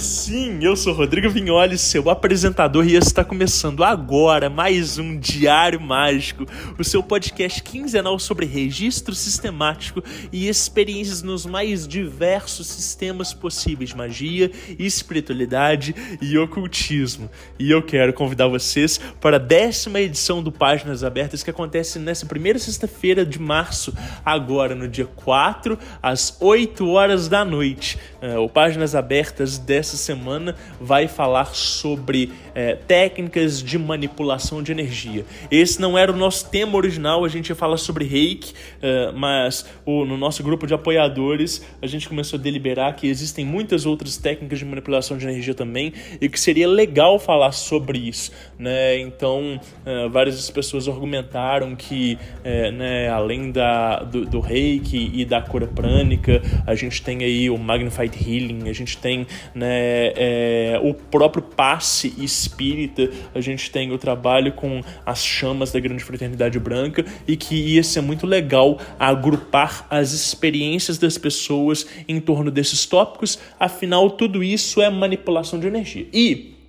sim, eu sou Rodrigo Vignoli, seu apresentador, e está começando agora mais um Diário Mágico, o seu podcast quinzenal sobre registro sistemático e experiências nos mais diversos sistemas possíveis: magia, espiritualidade e ocultismo. E eu quero convidar vocês para a décima edição do Páginas Abertas, que acontece nessa primeira sexta-feira de março, agora no dia 4, às 8 horas da noite. Uh, o Páginas Abertas dessa semana vai falar sobre é, técnicas de manipulação de energia. Esse não era o nosso tema original, a gente ia falar sobre reiki, uh, mas o, no nosso grupo de apoiadores a gente começou a deliberar que existem muitas outras técnicas de manipulação de energia também e que seria legal falar sobre isso. Né? Então, uh, várias pessoas argumentaram que, uh, né, além da, do, do reiki e da cura prânica, a gente tem aí o Healing, a gente tem né, é, o próprio passe espírita, a gente tem o trabalho com as chamas da Grande Fraternidade Branca e que ia ser muito legal agrupar as experiências das pessoas em torno desses tópicos, afinal, tudo isso é manipulação de energia. E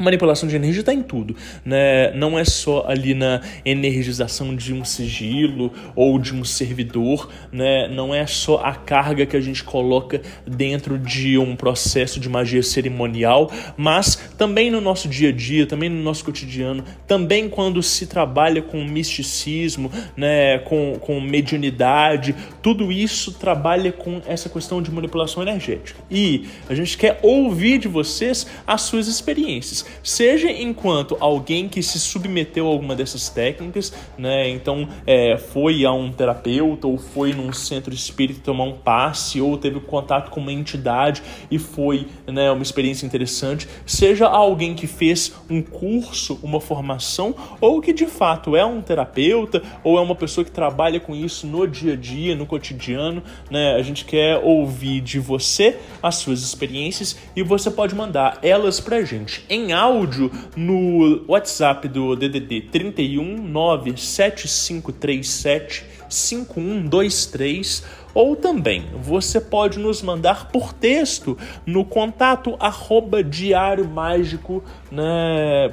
manipulação de energia está em tudo, né? Não é só ali na energização de um sigilo ou de um servidor, né? Não é só a carga que a gente coloca dentro de um processo de magia cerimonial, mas também no nosso dia a dia, também no nosso cotidiano, também quando se trabalha com misticismo, né? Com, com mediunidade, tudo isso trabalha com essa questão de manipulação energética. E a gente quer ouvir de vocês as suas experiências seja enquanto alguém que se submeteu a alguma dessas técnicas, né? Então é, foi a um terapeuta ou foi num centro espírita tomar um passe ou teve contato com uma entidade e foi né, uma experiência interessante, seja alguém que fez um curso, uma formação ou que de fato é um terapeuta ou é uma pessoa que trabalha com isso no dia a dia, no cotidiano, né? A gente quer ouvir de você as suas experiências e você pode mandar elas pra gente em áudio no WhatsApp do DDD 31 97537 5123 ou também você pode nos mandar por texto no contato arroba diariomágico.com.br. Né,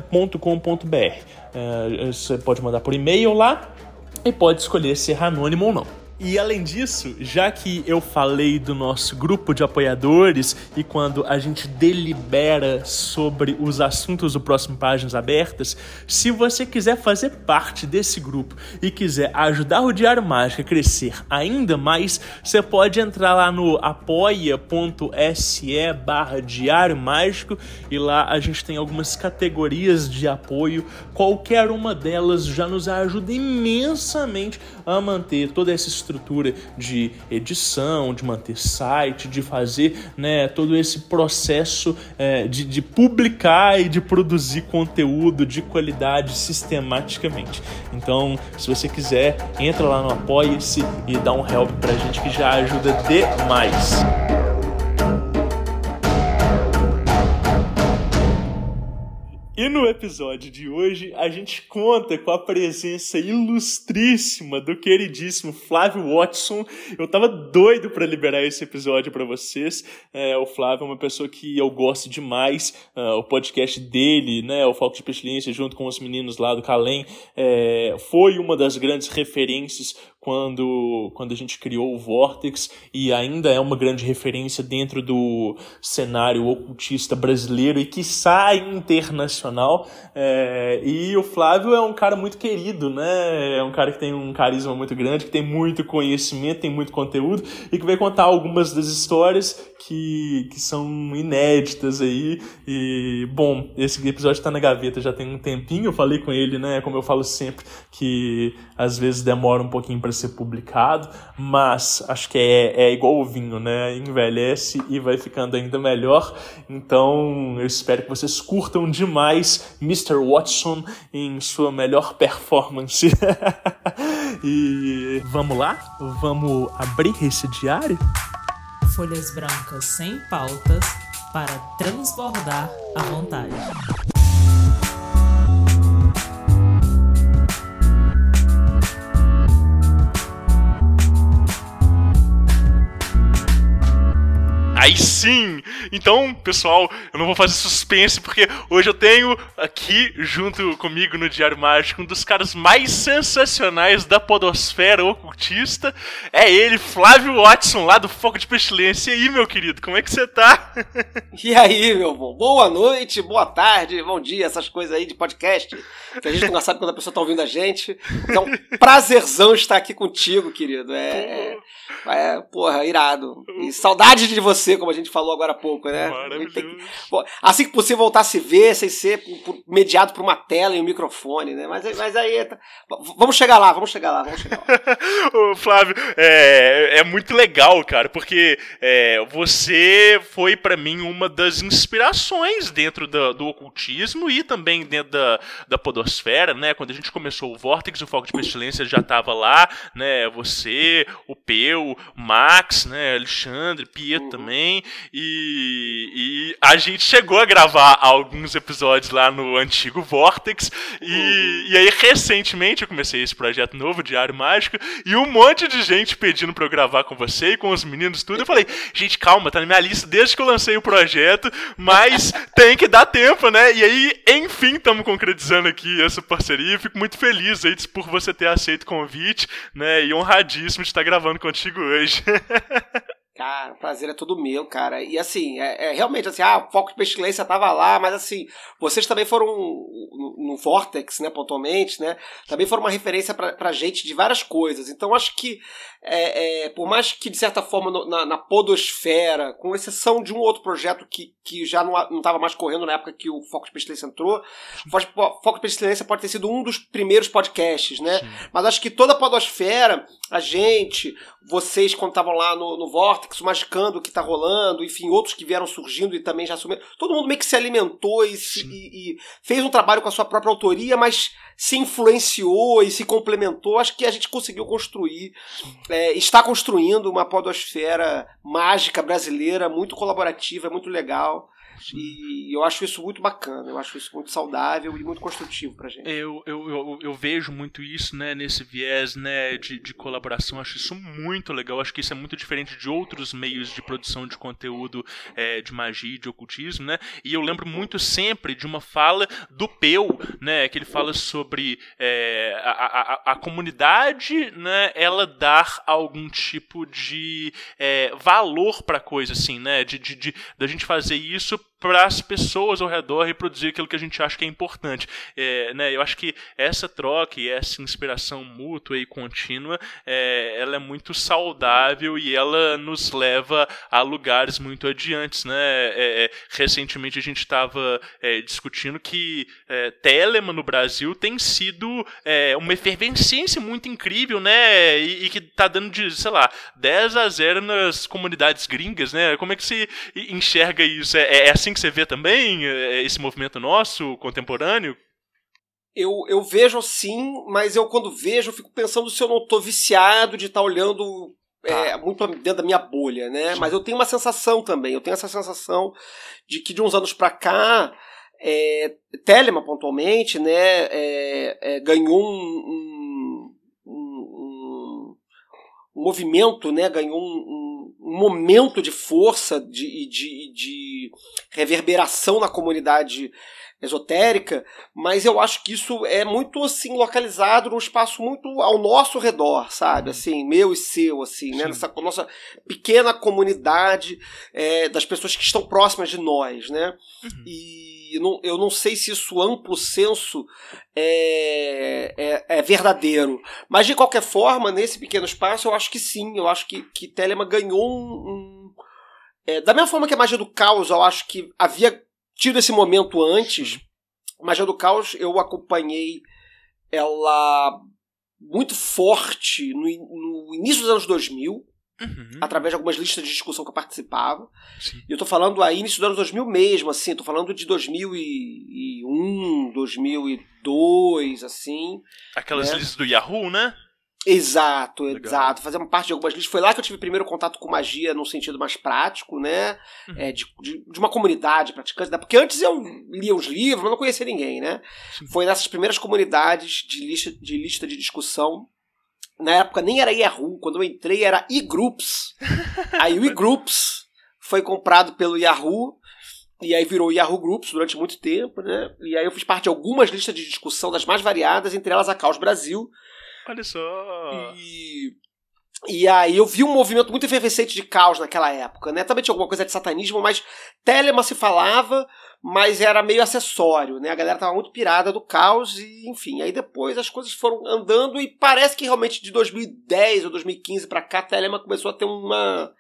é, você pode mandar por e-mail lá e pode escolher ser anônimo ou não. E além disso, já que eu falei do nosso grupo de apoiadores e quando a gente delibera sobre os assuntos do próximo Páginas Abertas, se você quiser fazer parte desse grupo e quiser ajudar o Diário Mágico a crescer ainda mais, você pode entrar lá no apoia.se barra Diário Mágico e lá a gente tem algumas categorias de apoio. Qualquer uma delas já nos ajuda imensamente a manter toda essa estrutura de edição, de manter site, de fazer né, todo esse processo é, de, de publicar e de produzir conteúdo de qualidade sistematicamente. Então, se você quiser, entra lá no Apoia-se e dá um help pra gente que já ajuda demais. E no episódio de hoje a gente conta com a presença ilustríssima do queridíssimo Flávio Watson. Eu tava doido para liberar esse episódio para vocês. É, o Flávio é uma pessoa que eu gosto demais. Uh, o podcast dele, né, o Foco de Pestilência, junto com os meninos lá do Calem, é, foi uma das grandes referências quando, quando a gente criou o Vortex e ainda é uma grande referência dentro do cenário ocultista brasileiro e que sai internacional. É, e o Flávio é um cara muito querido, né? É um cara que tem um carisma muito grande, que tem muito conhecimento, tem muito conteúdo e que vai contar algumas das histórias que, que são inéditas aí. E, bom, esse episódio está na gaveta já tem um tempinho. Eu falei com ele, né? Como eu falo sempre, que às vezes demora um pouquinho para ser publicado, mas acho que é, é igual o vinho, né? Envelhece e vai ficando ainda melhor. Então eu espero que vocês curtam demais Mr. Watson em sua melhor performance. e vamos lá? Vamos abrir esse diário? Folhas brancas sem pautas para transbordar à vontade. Aí sim! Então, pessoal, eu não vou fazer suspense porque hoje eu tenho aqui junto comigo no Diário Mágico um dos caras mais sensacionais da podosfera ocultista. É ele, Flávio Watson, lá do Foco de Pestilência. E aí, meu querido, como é que você tá? E aí, meu bom? Boa noite, boa tarde, bom dia, essas coisas aí de podcast. Que a gente não sabe quando a pessoa tá ouvindo a gente. É um prazerzão estar aqui contigo, querido. É, é porra, irado. E saudade de você como a gente falou agora há pouco, né? Maravilhoso. Assim que possível voltar a se ver, sem ser mediado por uma tela e um microfone, né? Mas, mas aí. Tá... Vamos chegar lá, vamos chegar lá, vamos chegar lá. Ô, Flávio, é, é muito legal, cara, porque é, você foi para mim uma das inspirações dentro do, do, ocultismo e também dentro da, da podosfera, né? Quando a gente começou o Vortex, o Foco de Pestilência já tava lá, né? Você, o Peu, o Max, né? Alexandre, Pietro uhum. também também. E, e, a gente chegou a gravar alguns episódios lá no antigo Vortex. E, uhum. e aí, recentemente, eu comecei esse projeto novo, Diário Mágico, e um monte de gente pedindo pra eu gravar com você e com os meninos, tudo. Eu falei, gente, calma, tá na minha lista desde que eu lancei o projeto, mas tem que dar tempo, né? E aí, enfim, estamos concretizando aqui essa parceria. Fico muito feliz aí por você ter aceito o convite, né? E honradíssimo de estar gravando contigo hoje. Cara, o prazer é todo meu, cara. E assim, é, é realmente assim, ah, o foco de pestilência tava lá, mas assim, vocês também foram no, no Vortex, né, pontualmente, né? Também foram uma referência pra, pra gente de várias coisas. Então acho que, é, é, por mais que de certa forma no, na, na, podosfera, com exceção de um outro projeto que, que já não, não tava mais correndo na época que o Foco de Pestilência entrou, o Foco de Pestilência pode ter sido um dos primeiros podcasts, né? Sim. Mas acho que toda a podosfera, a gente, vocês quando estavam lá no, no Vortex, o Magicando que tá rolando, enfim, outros que vieram surgindo e também já assumiram. Todo mundo meio que se alimentou e, se, e, e, fez um trabalho com a sua própria autoria, mas se influenciou e se complementou. Acho que a gente conseguiu construir, é, está construindo uma podosfera mágica brasileira muito colaborativa, muito legal. E eu acho isso muito bacana, eu acho isso muito saudável e muito construtivo pra gente. Eu, eu, eu, eu vejo muito isso, né, nesse viés, né, de, de colaboração, acho isso muito legal, acho que isso é muito diferente de outros meios de produção de conteúdo é, de magia e de ocultismo, né, e eu lembro muito sempre de uma fala do Peu, né, que ele fala sobre é, a, a, a, comunidade, né, ela dar algum tipo de é, valor pra coisa, assim, né, de, de, de da gente fazer isso para as pessoas ao redor reproduzir aquilo que a gente acha que é importante. É, né, eu acho que essa troca e essa inspiração mútua e contínua, é, ela é muito saudável e ela nos leva a lugares muito adiantes. Né? É, é recentemente a gente estava é, discutindo que é, Telemann no Brasil tem sido uma efervescência muito incrível né? e, e que está dando de, sei lá, 10 a 0 nas comunidades gringas. Né? Como é que se enxerga isso? É, é assim que você vê também é, esse movimento nosso contemporâneo? Eu, eu vejo sim, mas eu quando vejo, eu fico pensando se eu não estou viciado de estar tá olhando é, tá. muito dentro da minha bolha, né? Sim. Mas eu tenho uma sensação também, eu tenho essa sensação de que de uns anos para cá, é, Telema pontualmente, né, é, é, ganhou um, um, um, um, movimento, né, ganhou um momento de força e de, de, de reverberação na comunidade esotérica, mas eu acho que isso é muito assim localizado num espaço muito ao nosso redor, sabe? Assim, meu e seu, assim, né? Nessa nossa pequena comunidade é, das pessoas que estão próximas de nós, né? Uhum. E não, eu não sei se isso amplo senso é, é, é, verdadeiro, mas de qualquer forma, nesse pequeno espaço, eu acho que sim, eu acho que, que Telema ganhou um, um é, da mesma forma que a magia do caos, eu acho que havia tido esse momento antes. Magia do Caos, eu acompanhei ela muito forte no, no início dos anos 2000, Uhum. através de algumas listas de discussão que eu participava. Sim. E eu tô falando aí início dos anos 2000 mesmo, assim, tô falando de 2001, 2002, assim. Aquelas É. listas do Yahoo, né? Exato, Legal. exato. Fazia parte de algumas listas. Foi lá que eu tive primeiro contato com magia num sentido mais prático, né? Uhum. É, de, de, de uma comunidade praticante. né? Porque antes eu lia os livros, mas não conhecia ninguém, né? Sim. Foi nessas primeiras comunidades de lista de, lista de discussão. Na época nem era Yahoo, quando eu entrei era e-groups. aí o e-groups foi comprado pelo Yahoo. E aí virou Yahoo Groups durante muito tempo, né? E aí eu fiz parte de algumas listas de discussão das mais variadas, entre elas a Caos Brasil, Olha só. e, e aí eu vi um movimento muito efervescente de caos naquela época, né? Também tinha alguma coisa de satanismo, mas Telema se falava, mas era meio acessório, né? A galera tava muito pirada do caos e, enfim, aí depois as coisas foram andando e parece que realmente de 2010 ou 2015 pra cá, Telema começou a ter uma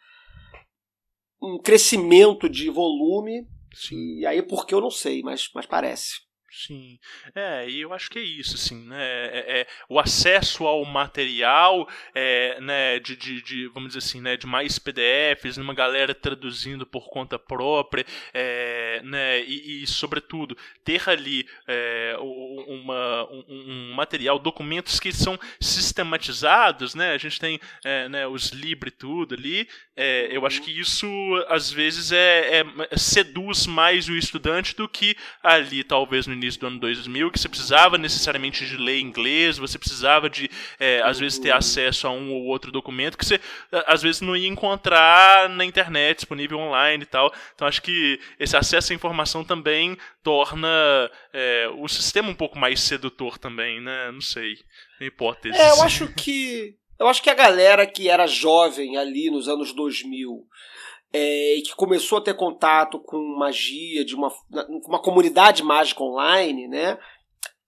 um crescimento de volume Sim. e aí por que eu não sei, mas, mas parece. Sim, é, e eu acho que é isso, assim, né, é, é, o acesso ao material, é, né, de, de, de, vamos dizer assim, né, de mais PDFs, uma galera traduzindo por conta própria, é, né, e, e, sobretudo, ter ali é, uma, um, um, material, documentos que são sistematizados, né, a gente tem é, né, os Libre tudo ali, é, eu acho que isso, às vezes, é, é, seduz mais o estudante do que ali, talvez, no início do ano 2000, que você precisava necessariamente de ler inglês, você precisava de, é, às vezes, ter acesso a um ou outro documento que você, às vezes, não ia encontrar na internet, disponível online e tal. Então, acho que esse acesso à informação também torna é, o sistema um pouco mais sedutor também, né? Não sei. Hipótese. É, eu acho que. Eu acho que a galera que era jovem ali nos anos 2000 é, e que começou a ter contato com magia, de uma, uma comunidade mágica online, né?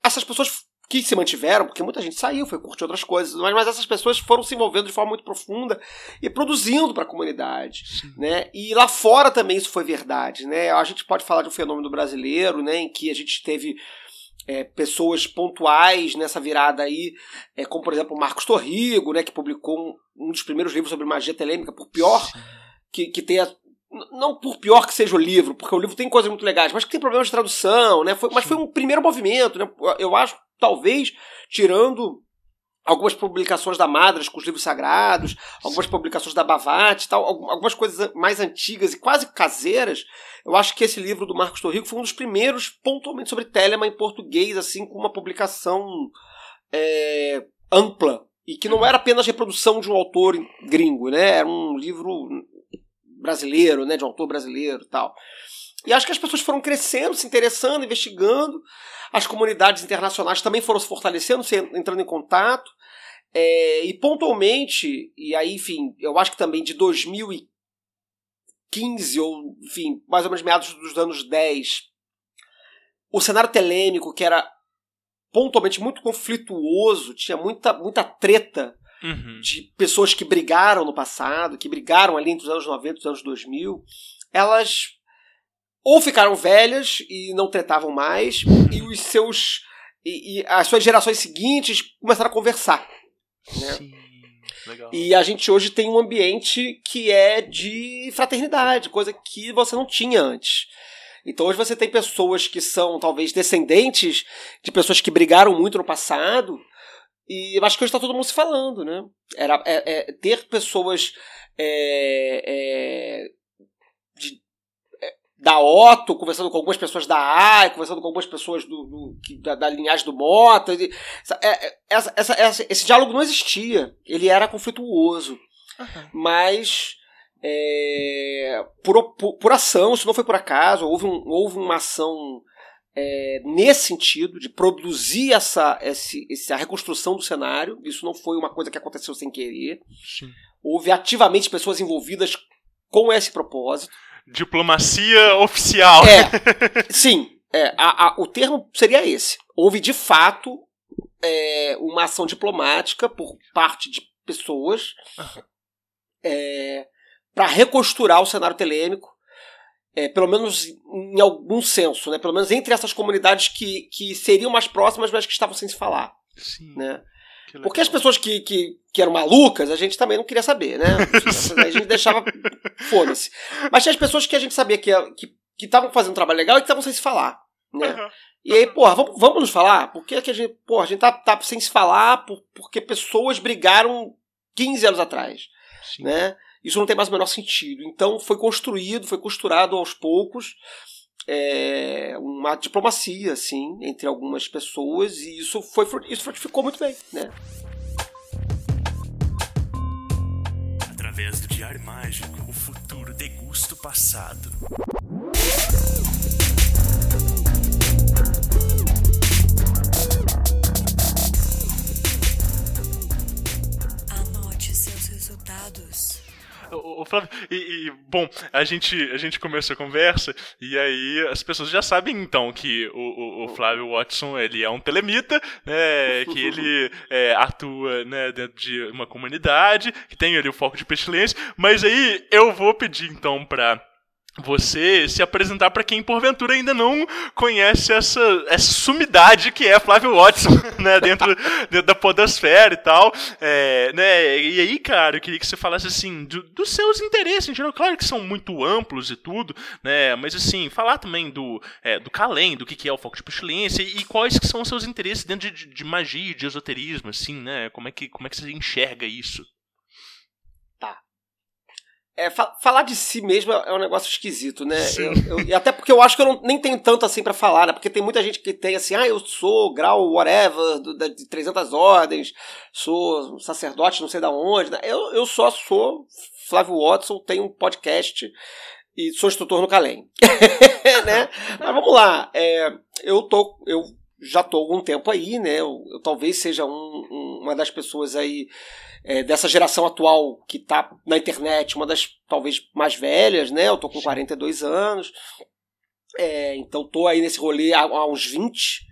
Essas pessoas que se mantiveram, porque muita gente saiu, foi curtir outras coisas, mas, mas essas pessoas foram se envolvendo de forma muito profunda e produzindo para a comunidade, né? E lá fora também isso foi verdade, né? A gente pode falar de um fenômeno brasileiro, né, em que a gente teve é, pessoas pontuais nessa virada aí, é, como por exemplo o Marcos Torrigo, né, que publicou um, um dos primeiros livros sobre magia telêmica, por pior Sim que, que tenha. Não por pior que seja o livro, porque o livro tem coisas muito legais, mas que tem problemas de tradução, né? Foi, mas foi um primeiro movimento, né? Eu acho, talvez, tirando algumas publicações da Madras com os livros sagrados, algumas publicações da Bavate tal, algumas coisas mais antigas e quase caseiras, eu acho que esse livro do Marcos Torrico foi um dos primeiros pontualmente sobre Telema em português, assim, com uma publicação é, ampla, e que não era apenas reprodução de um autor gringo, né? Era um livro brasileiro, né, de um autor brasileiro e tal. E acho que as pessoas foram crescendo, se interessando, investigando. As comunidades internacionais também foram se fortalecendo, se entrando em contato. É, e pontualmente, e aí, enfim, eu acho que também de 2015, ou, enfim, mais ou menos meados dos anos 10, o cenário telêmico, que era pontualmente muito conflituoso, tinha muita, muita treta Uhum. de pessoas que brigaram no passado, que brigaram ali entre os anos 90 e os anos 2000, elas ou ficaram velhas e não tretavam mais, e os seus e, e as suas gerações seguintes começaram a conversar. Né? Sim, legal. E a gente hoje tem um ambiente que é de fraternidade, coisa que você não tinha antes. Então hoje você tem pessoas que são talvez descendentes de pessoas que brigaram muito no passado, e eu acho que hoje está todo mundo se falando, né? Era, é, é, ter pessoas é, é, de, da Otto conversando com algumas pessoas da A, conversando com algumas pessoas do, do da, da, linhagem do Mota. é, essa, essa, essa, esse diálogo não existia. Ele era conflituoso. Uhum. Mas é, por, por, por, ação, isso não foi por acaso, houve, um, houve uma ação é, nesse sentido, de produzir essa, essa, essa reconstrução do cenário. Isso não foi uma coisa que aconteceu sem querer. Sim. Houve ativamente pessoas envolvidas com esse propósito. Diplomacia oficial. É, sim. É, a, a, o termo seria esse. Houve, de fato, é, uma ação diplomática por parte de pessoas uhum. é, para reconstruir o cenário telêmico é, pelo menos em algum senso, né? Pelo menos entre essas comunidades que, que seriam mais próximas, mas que estavam sem se falar. Sim. Né? Porque as pessoas que, que, que, eram malucas, a gente também não queria saber, né? a gente deixava. Foda-se. Mas tinha as pessoas que a gente sabia que estavam que, que fazendo um trabalho legal e que estavam sem se falar. Né? Uhum. E aí, porra, vamos, vamos nos falar? Por que, que a gente. Porra, a gente tá, tá sem se falar por, porque pessoas brigaram 15 anos atrás. Sim. Né? Isso não tem mais o menor sentido. Então foi construído, foi costurado aos poucos é, uma diplomacia, assim, entre algumas pessoas, e isso foi isso frutificou muito bem, né? Através do Diário Mágico, o futuro degusta o passado. Anote seus resultados. O, Flávio, e, e, bom, a gente, a gente começou a conversa e aí as pessoas já sabem então que o, o, o Flávio Watson ele é um telemita, né, que ele é, atua né, dentro de uma comunidade, que tem ali o foco de pestilência, mas aí eu vou pedir então para você se apresentar para quem porventura ainda não conhece essa, essa sumidade que é Flávio Watson, né, dentro, dentro da podosfera e tal, é, né, e aí, cara, eu queria que você falasse, assim, do, dos seus interesses, em geral, claro que são muito amplos e tudo, né, mas, assim, falar também do, é, do Calem, do que, que é o foco de pestilência e, e quais que são os seus interesses dentro de, de magia, de esoterismo, assim, né, como é que, como é que você enxerga isso? É, fa falar de si mesmo é um negócio esquisito, né? Eu, eu, até porque eu acho que eu não, nem tenho tanto assim para falar, né? Porque tem muita gente que tem assim, ah, eu sou grau whatever, do, de 300 ordens, sou sacerdote não sei da onde, né? Eu, eu só sou Flávio Watson, tenho um podcast e sou instrutor no Calem, né? Mas vamos lá, é, eu tô, eu já há algum tempo aí, né? Eu, eu talvez seja um, um, uma das pessoas aí é, dessa geração atual que está na internet, uma das talvez mais velhas, né? Eu tô com 42 anos, é, então tô aí nesse rolê há, há uns 20,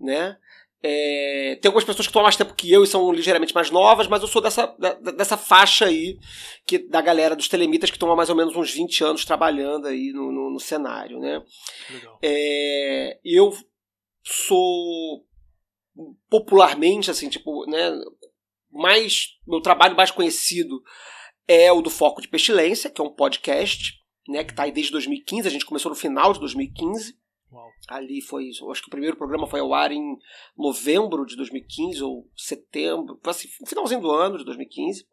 né? É, tem algumas pessoas que estão há mais tempo que eu e são ligeiramente mais novas, mas eu sou dessa, da, dessa faixa aí que, da galera dos telemitas que estão há mais ou menos uns 20 anos trabalhando aí no, no, no cenário, né? É, eu sou popularmente, assim, tipo, né, mais meu trabalho mais conhecido é o do Foco de Pestilência, que é um podcast, né, que está aí desde 2015. A gente começou no final de 2015. Uau. Ali foi, acho que o primeiro programa foi ao ar em novembro de 2015 ou setembro, assim, finalzinho do ano de 2015.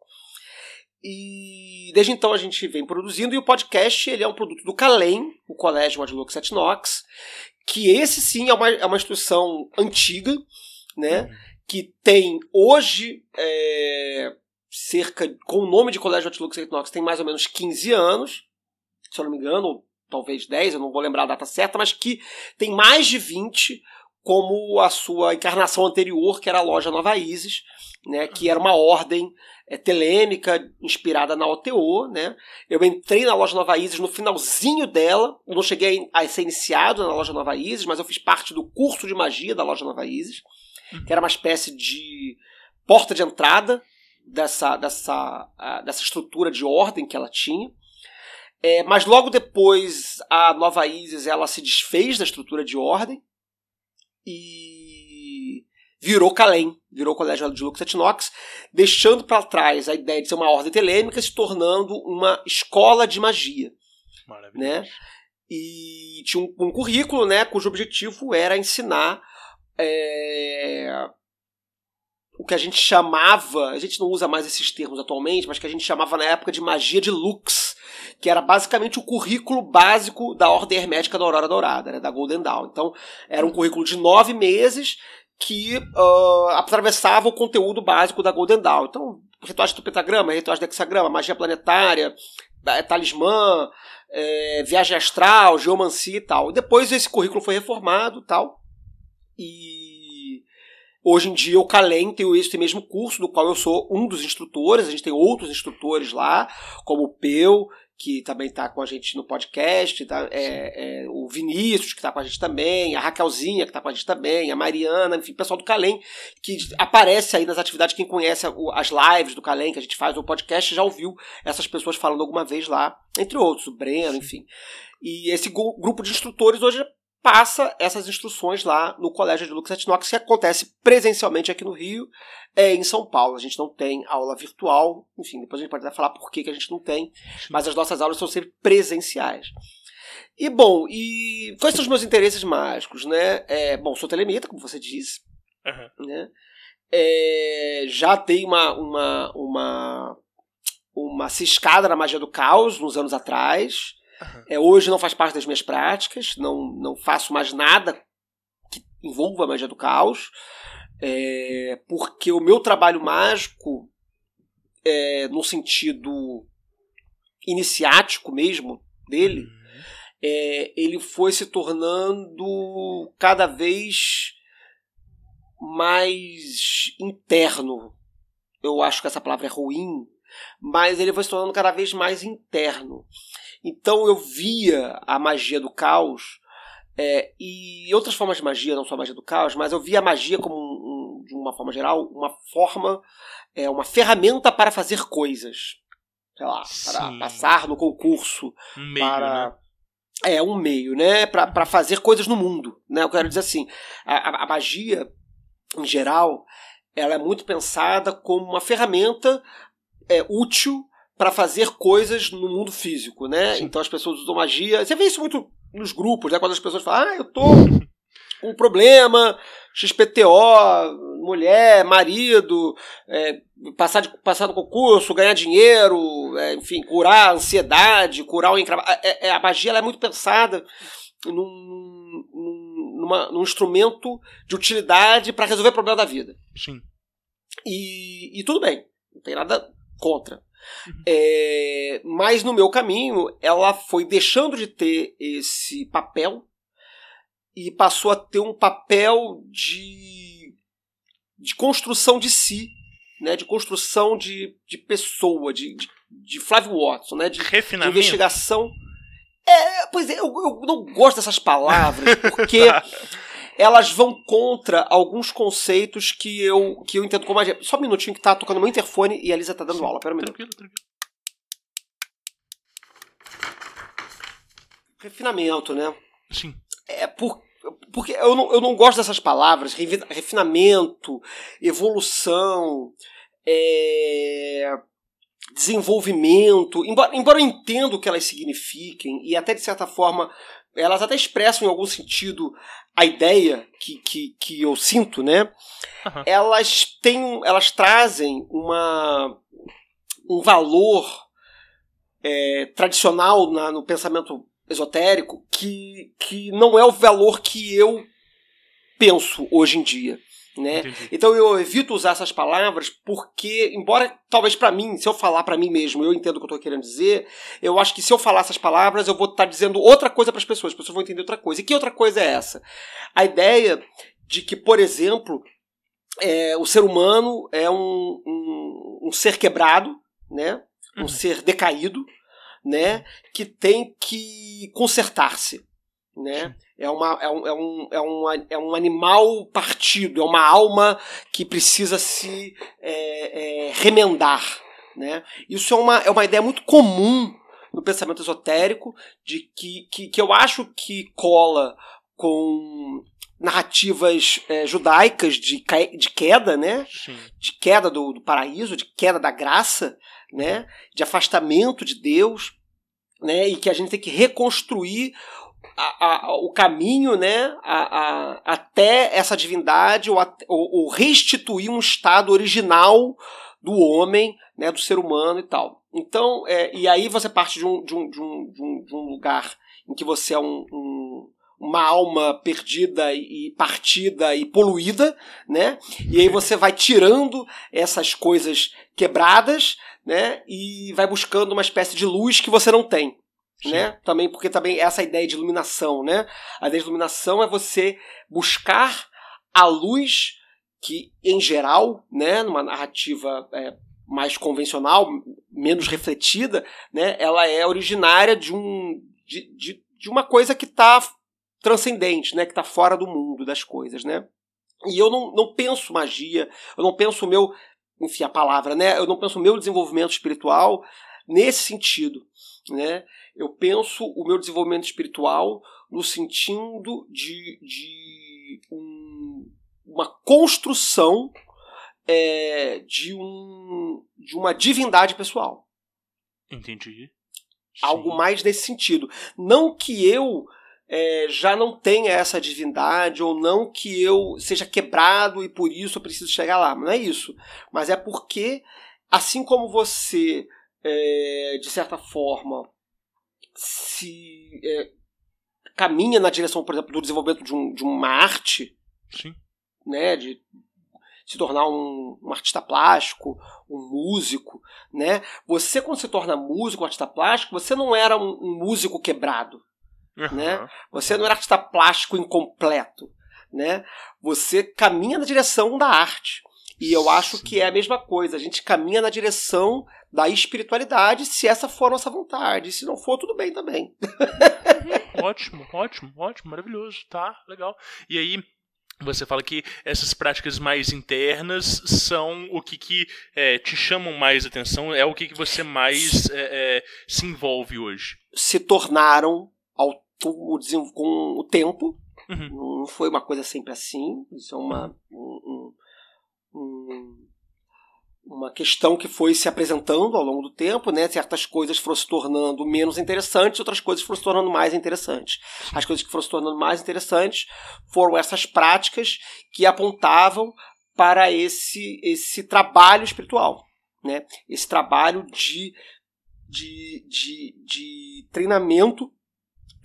E desde então a gente vem produzindo e o podcast ele é um produto do Calem, o Colégio Adlux et Nox, que esse sim é uma, é uma instituição antiga, né? Uhum que tem hoje é, cerca, com o nome de Colégio Atilux Equinox, tem mais ou menos 15 anos, se eu não me engano, ou talvez 10, eu não vou lembrar a data certa, mas que tem mais de 20 como a sua encarnação anterior, que era a loja Nova Isis, né, que era uma ordem é, telêmica inspirada na OTO. Né. Eu entrei na loja Nova Isis no finalzinho dela, eu não cheguei a ser iniciado na loja Nova Isis, mas eu fiz parte do curso de magia da loja Nova Isis que era uma espécie de porta de entrada dessa, dessa, dessa estrutura de ordem que ela tinha. É, mas logo depois a Nova Isis ela se desfez da estrutura de ordem e virou Calem, virou o Colégio de Lux Etnox, deixando para trás a ideia de ser uma ordem telêmica, se tornando uma escola de magia. Né? E tinha um, um currículo né, cujo objetivo era ensinar é, o que a gente chamava, a gente não usa mais esses termos atualmente, mas que a gente chamava na época de magia de lux, que era basicamente o currículo básico da Ordem Hermética da Aurora Dourada, né, da Golden Dawn. Então, era um currículo de nove meses que uh, atravessava o conteúdo básico da Golden Dawn. Então, rituais do pentagrama, rituais do hexagrama, magia planetária, talismã, é, viagem astral, geomancia e tal. Depois esse currículo foi reformado tal e hoje em dia o Calem tem esse mesmo curso, do qual eu sou um dos instrutores. A gente tem outros instrutores lá, como o Peu, que também está com a gente no podcast, tá? é, é, o Vinícius, que está com a gente também, a Raquelzinha, que está com a gente também, a Mariana, enfim, o pessoal do Calem, que aparece aí nas atividades. Quem conhece as lives do Calem que a gente faz, o podcast, já ouviu essas pessoas falando alguma vez lá, entre outros, o Breno, enfim. E esse grupo de instrutores hoje passa essas instruções lá no Colégio de Lucas Etnox, que acontece presencialmente aqui no Rio, é, em São Paulo. A gente não tem aula virtual, enfim, depois a gente pode até falar por que, que a gente não tem, mas as nossas aulas são sempre presenciais. E bom, e quais são os meus interesses mágicos, né? É, bom, sou telemita, como você disse, Uhum. né? É, já dei uma, uma, uma, uma ciscada na magia do caos uns anos atrás. Uhum. É, hoje não faz parte das minhas práticas, não, não faço mais nada que envolva a magia do caos, é, porque o meu trabalho mágico, é, no sentido iniciático mesmo dele, é, ele foi se tornando cada vez mais interno. Eu acho que essa palavra é ruim, mas ele foi se tornando cada vez mais interno. Então eu via a magia do caos é, e outras formas de magia, não só a magia do caos, mas eu via a magia como, um, um, de uma forma geral, uma forma, é, uma ferramenta para fazer coisas. Sei lá, para Sim. passar no concurso, Um meio, para né? é um meio, né, para fazer coisas no mundo, né? Eu quero dizer assim, a, a- a magia em geral, ela é muito pensada como uma ferramenta é, útil para fazer coisas no mundo físico, né? Sim. Então as pessoas usam magia. Você vê isso muito nos grupos, né? Quando as pessoas falam, ah, eu tô com um problema, XPTO, mulher, marido, é, passar, de, passar no concurso, ganhar dinheiro, é, enfim, curar a ansiedade, curar o encravado. É, é, a magia é muito pensada num, num, numa- num instrumento de utilidade para resolver o problema da vida. Sim. E, e tudo bem, não tem nada contra. É, mas no meu caminho, ela foi deixando de ter esse papel e passou a ter um papel de, de construção de si, né, de construção de, de pessoa, de, de, de Flávio Watson, né, de, de investigação. É, pois é, eu, eu não gosto dessas palavras, porque elas vão contra alguns conceitos que eu, que eu entendo como. Só um minutinho que tá tocando meu interfone e a Lisa tá dando aula. Pera um minuto. Tranquilo, tranquilo. Refinamento, né? Sim. É por, porque eu não, eu não gosto dessas palavras. Refinamento, evolução, é, desenvolvimento. Embora, embora eu entenda o que elas signifiquem, e até de certa forma elas até expressam em algum sentido a ideia que, que, que eu sinto, né? Aham. Elas têm, elas trazem uma, um valor é, tradicional na- no pensamento esotérico que, que não é o valor que eu penso hoje em dia. Né? Entendi. Então eu evito usar essas palavras porque, embora talvez pra mim, se eu falar pra mim mesmo, eu entendo o que eu tô querendo dizer, eu acho que se eu falar essas palavras, eu vou estar dizendo outra coisa para as pessoas, as pessoas vão entender outra coisa. E que outra coisa é essa? A ideia de que, por exemplo, é, o ser humano é um, um, um ser quebrado, né? um Uhum. ser decaído, né? que tem que consertar-se. Né? É, uma, é, um, é, um, é, um, é um animal partido, é uma alma que precisa se é, é, remendar. Né? Isso é uma, é uma ideia muito comum no pensamento esotérico, de que, que, que eu acho que cola com narrativas é, judaicas de, de queda, né? Sim. de queda do, do paraíso, de queda da graça, né? de afastamento de Deus, né? e que a gente tem que reconstruir a- a- o caminho né? a- até essa divindade ou, ou- ou restituir um estado original do homem, né? do ser humano e tal. Então, é, e aí você parte de um, de um, de um, de um, de um lugar em que você é um- um, uma alma perdida e partida e poluída, né? E aí você vai tirando essas coisas quebradas, né? E vai buscando uma espécie de luz que você não tem, Né? Também porque também essa ideia de iluminação, né? A ideia de iluminação é você buscar a luz que, em geral, né, numa narrativa é, mais convencional, menos refletida, né, ela é originária de um de, de, de uma coisa que está transcendente, né, que está fora do mundo das coisas, né? E eu não, não penso magia, eu não penso o meu, enfim, a palavra, né? Eu não penso o meu desenvolvimento espiritual nesse sentido, né? Eu penso o meu desenvolvimento espiritual no sentido de, de um, uma construção é, de, um, de uma divindade pessoal. Entendi. Algo Sim. mais nesse sentido. Não que eu é, já não tenha essa divindade, ou não que eu seja quebrado e por isso eu preciso chegar lá. Não é isso. Mas é porque, assim como você, é, de certa forma, se é, caminha na direção, por exemplo, do desenvolvimento de, um, de uma arte, Sim. né, de se tornar um, um, artista plástico, um músico, né? Você quando se torna músico, artista plástico, você não era um, um músico quebrado, Uhum. né? Você não era artista plástico incompleto, né? Você caminha na direção da arte. E eu acho que é a mesma coisa. A gente caminha na direção da espiritualidade, se essa for a nossa vontade. Se não for, tudo bem também. ótimo, ótimo, ótimo, maravilhoso, tá, legal. E aí, você fala que essas práticas mais internas são o que, que é, te chamam mais atenção, é o que, que você mais é, é, se envolve hoje. Se tornaram, ao, com o tempo, uhum. não foi uma coisa sempre assim, isso é uma, um, um, uma questão que foi se apresentando ao longo do tempo, né? Certas coisas foram se tornando menos interessantes, outras coisas foram se tornando mais interessantes. As coisas que foram se tornando mais interessantes foram essas práticas que apontavam para esse, esse trabalho espiritual, né? Esse trabalho de, de, de, de treinamento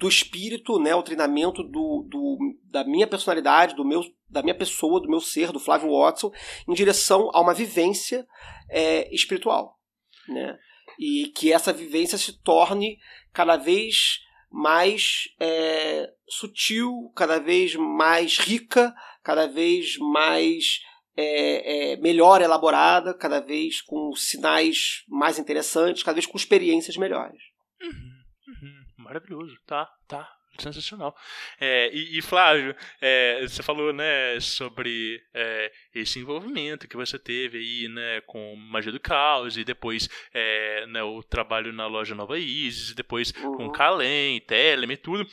do espírito, né, o treinamento do, do, da minha personalidade, do meu, da minha pessoa, do meu ser, do Flávio Watson, em direção a uma vivência é, espiritual. Né? E que essa vivência se torne cada vez mais é, sutil, cada vez mais rica, cada vez mais é, é, melhor elaborada, cada vez com sinais mais interessantes, cada vez com experiências melhores. Uhum, maravilhoso, tá, tá, sensacional. É, e, e, Flávio, é, você falou, né, sobre é, esse envolvimento que você teve aí, né, com Magia do Caos e depois é, né, o trabalho na loja Nova Isis, e depois uhum. com Kalem, Telem e tudo.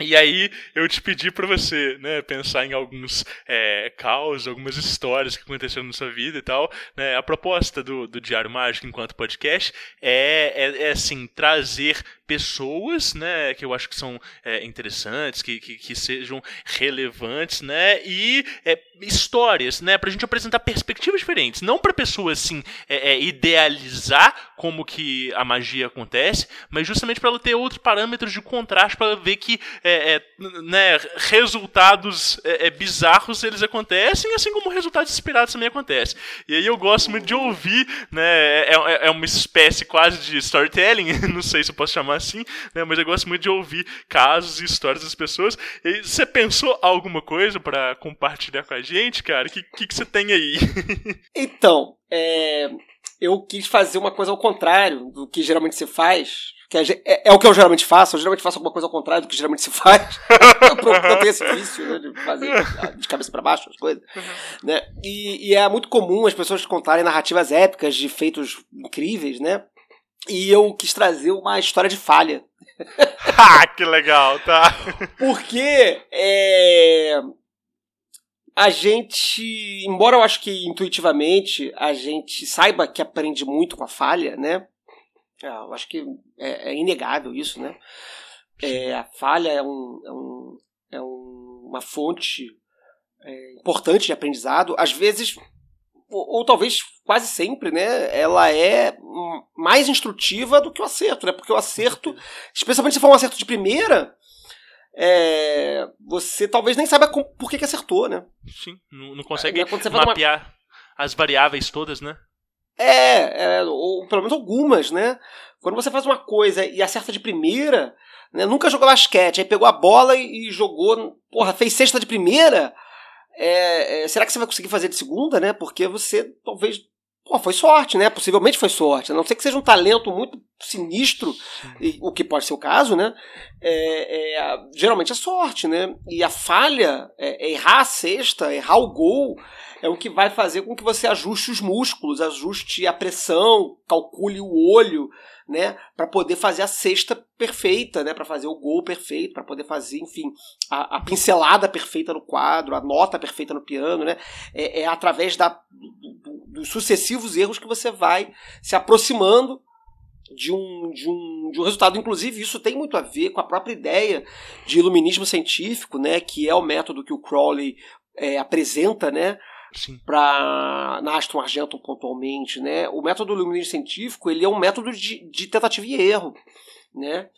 E aí eu te pedi para você, né, pensar em alguns é, caos, algumas histórias que aconteceram na sua vida e tal. Né? A proposta do, do Diário Mágico enquanto podcast é, é, é assim trazer pessoas, né, que eu acho que são é, interessantes, que, que, que, sejam relevantes, né, e é, histórias, né, para a gente apresentar perspectivas diferentes, não para pessoas assim é, é, idealizar como que a magia acontece, mas justamente para ela ter outros parâmetros de contraste para ver que é, né, resultados bizarros eles acontecem, assim como resultados inspirados também acontecem. E aí eu gosto muito de ouvir, né, é, é uma espécie quase de storytelling, não sei se eu posso chamar assim, né? Mas eu gosto muito de ouvir casos e histórias das pessoas. E você pensou alguma coisa para compartilhar com a gente, cara? O que, que, que, você tem aí? então, é, eu quis fazer uma coisa ao contrário do que geralmente se faz. Que é, é, o que eu geralmente faço. Eu geralmente faço alguma coisa ao contrário do que geralmente se faz. eu, eu tenho esse vício né, de fazer de cabeça para baixo as coisas. Né? E, e é muito comum as pessoas contarem narrativas épicas de feitos incríveis, né? E eu quis trazer uma história de falha. ah, que legal, tá? Porque é, a gente, embora eu acho que intuitivamente a gente saiba que aprende muito com a falha, né? Eu acho que é, é inegável isso, né? É, a falha é, um, é, um, é um, uma fonte é, importante de aprendizado. Às vezes ou, ou, talvez quase sempre, né, ela é mais instrutiva do que o acerto, né? Porque o acerto, especialmente se for um acerto de primeira, é, você talvez nem saiba com, por que, que acertou, né? Sim, não, não consegue mapear uma... as variáveis todas, né? É, é, ou pelo menos algumas, né? Quando você faz uma coisa e acerta de primeira, né, nunca jogou basquete, aí pegou a bola e, e jogou, porra, fez cesta de primeira, é, é, será que você vai conseguir fazer de segunda, né? Porque você talvez Pô, foi sorte, né? Possivelmente foi sorte. A não ser que seja um talento muito sinistro, e, o que pode ser o caso, né? É, é, geralmente é sorte, né? E a falha, é, errar a cesta, errar o gol, é o que vai fazer com que você ajuste os músculos, ajuste a pressão, calcule o olho, né, para poder fazer a cesta perfeita, né, para fazer o gol perfeito, para poder fazer, enfim, a, a, pincelada perfeita no quadro, a nota perfeita no piano, né, é, é através da, do, dos sucessivos erros que você vai se aproximando de um, de, um, de um resultado. Inclusive, isso tem muito a ver com a própria ideia de iluminismo científico, né, que é o método que o Crowley é, apresenta, né, para na Aston Argentum pontualmente, né? O método iluminismo científico ele é um método de, de tentativa e erro, né?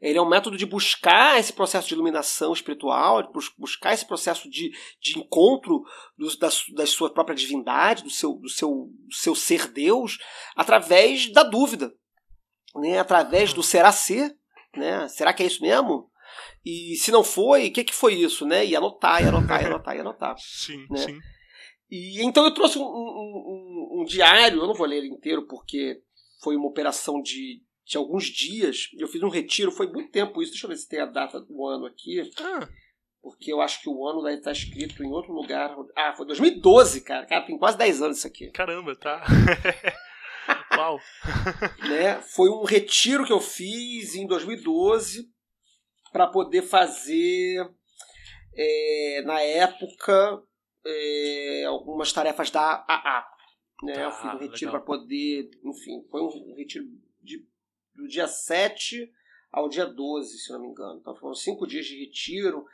Ele é um método de buscar esse processo de iluminação espiritual, de buscar esse processo de, de encontro do, da, da sua própria divindade, do seu, do, seu, seu ser Deus, através da dúvida, né? através do será ser. Né? Será que é isso mesmo? E se não foi, o que, que foi isso? Né? E anotar, e anotar, e anotar, e anotar. Sim, né? sim. E então eu trouxe um, um, um, um, diário, eu não vou ler ele inteiro porque foi uma operação de, de alguns dias. Eu fiz um retiro, foi muito tempo isso. Deixa eu ver se tem a data do ano aqui. Ah. Porque eu acho que o ano deve estar escrito em outro lugar. Ah, foi 2012, cara. Cara, tem quase 10 anos isso aqui. Caramba, tá. Uau. né? Foi um retiro que eu fiz em 2012 para poder fazer, é, na época, é, algumas tarefas da AA. Né? Ah, eu fiz um retiro para poder. Enfim, foi um retiro de, do dia 7 ao dia 12, se não me engano. Então foram cinco dias de retiro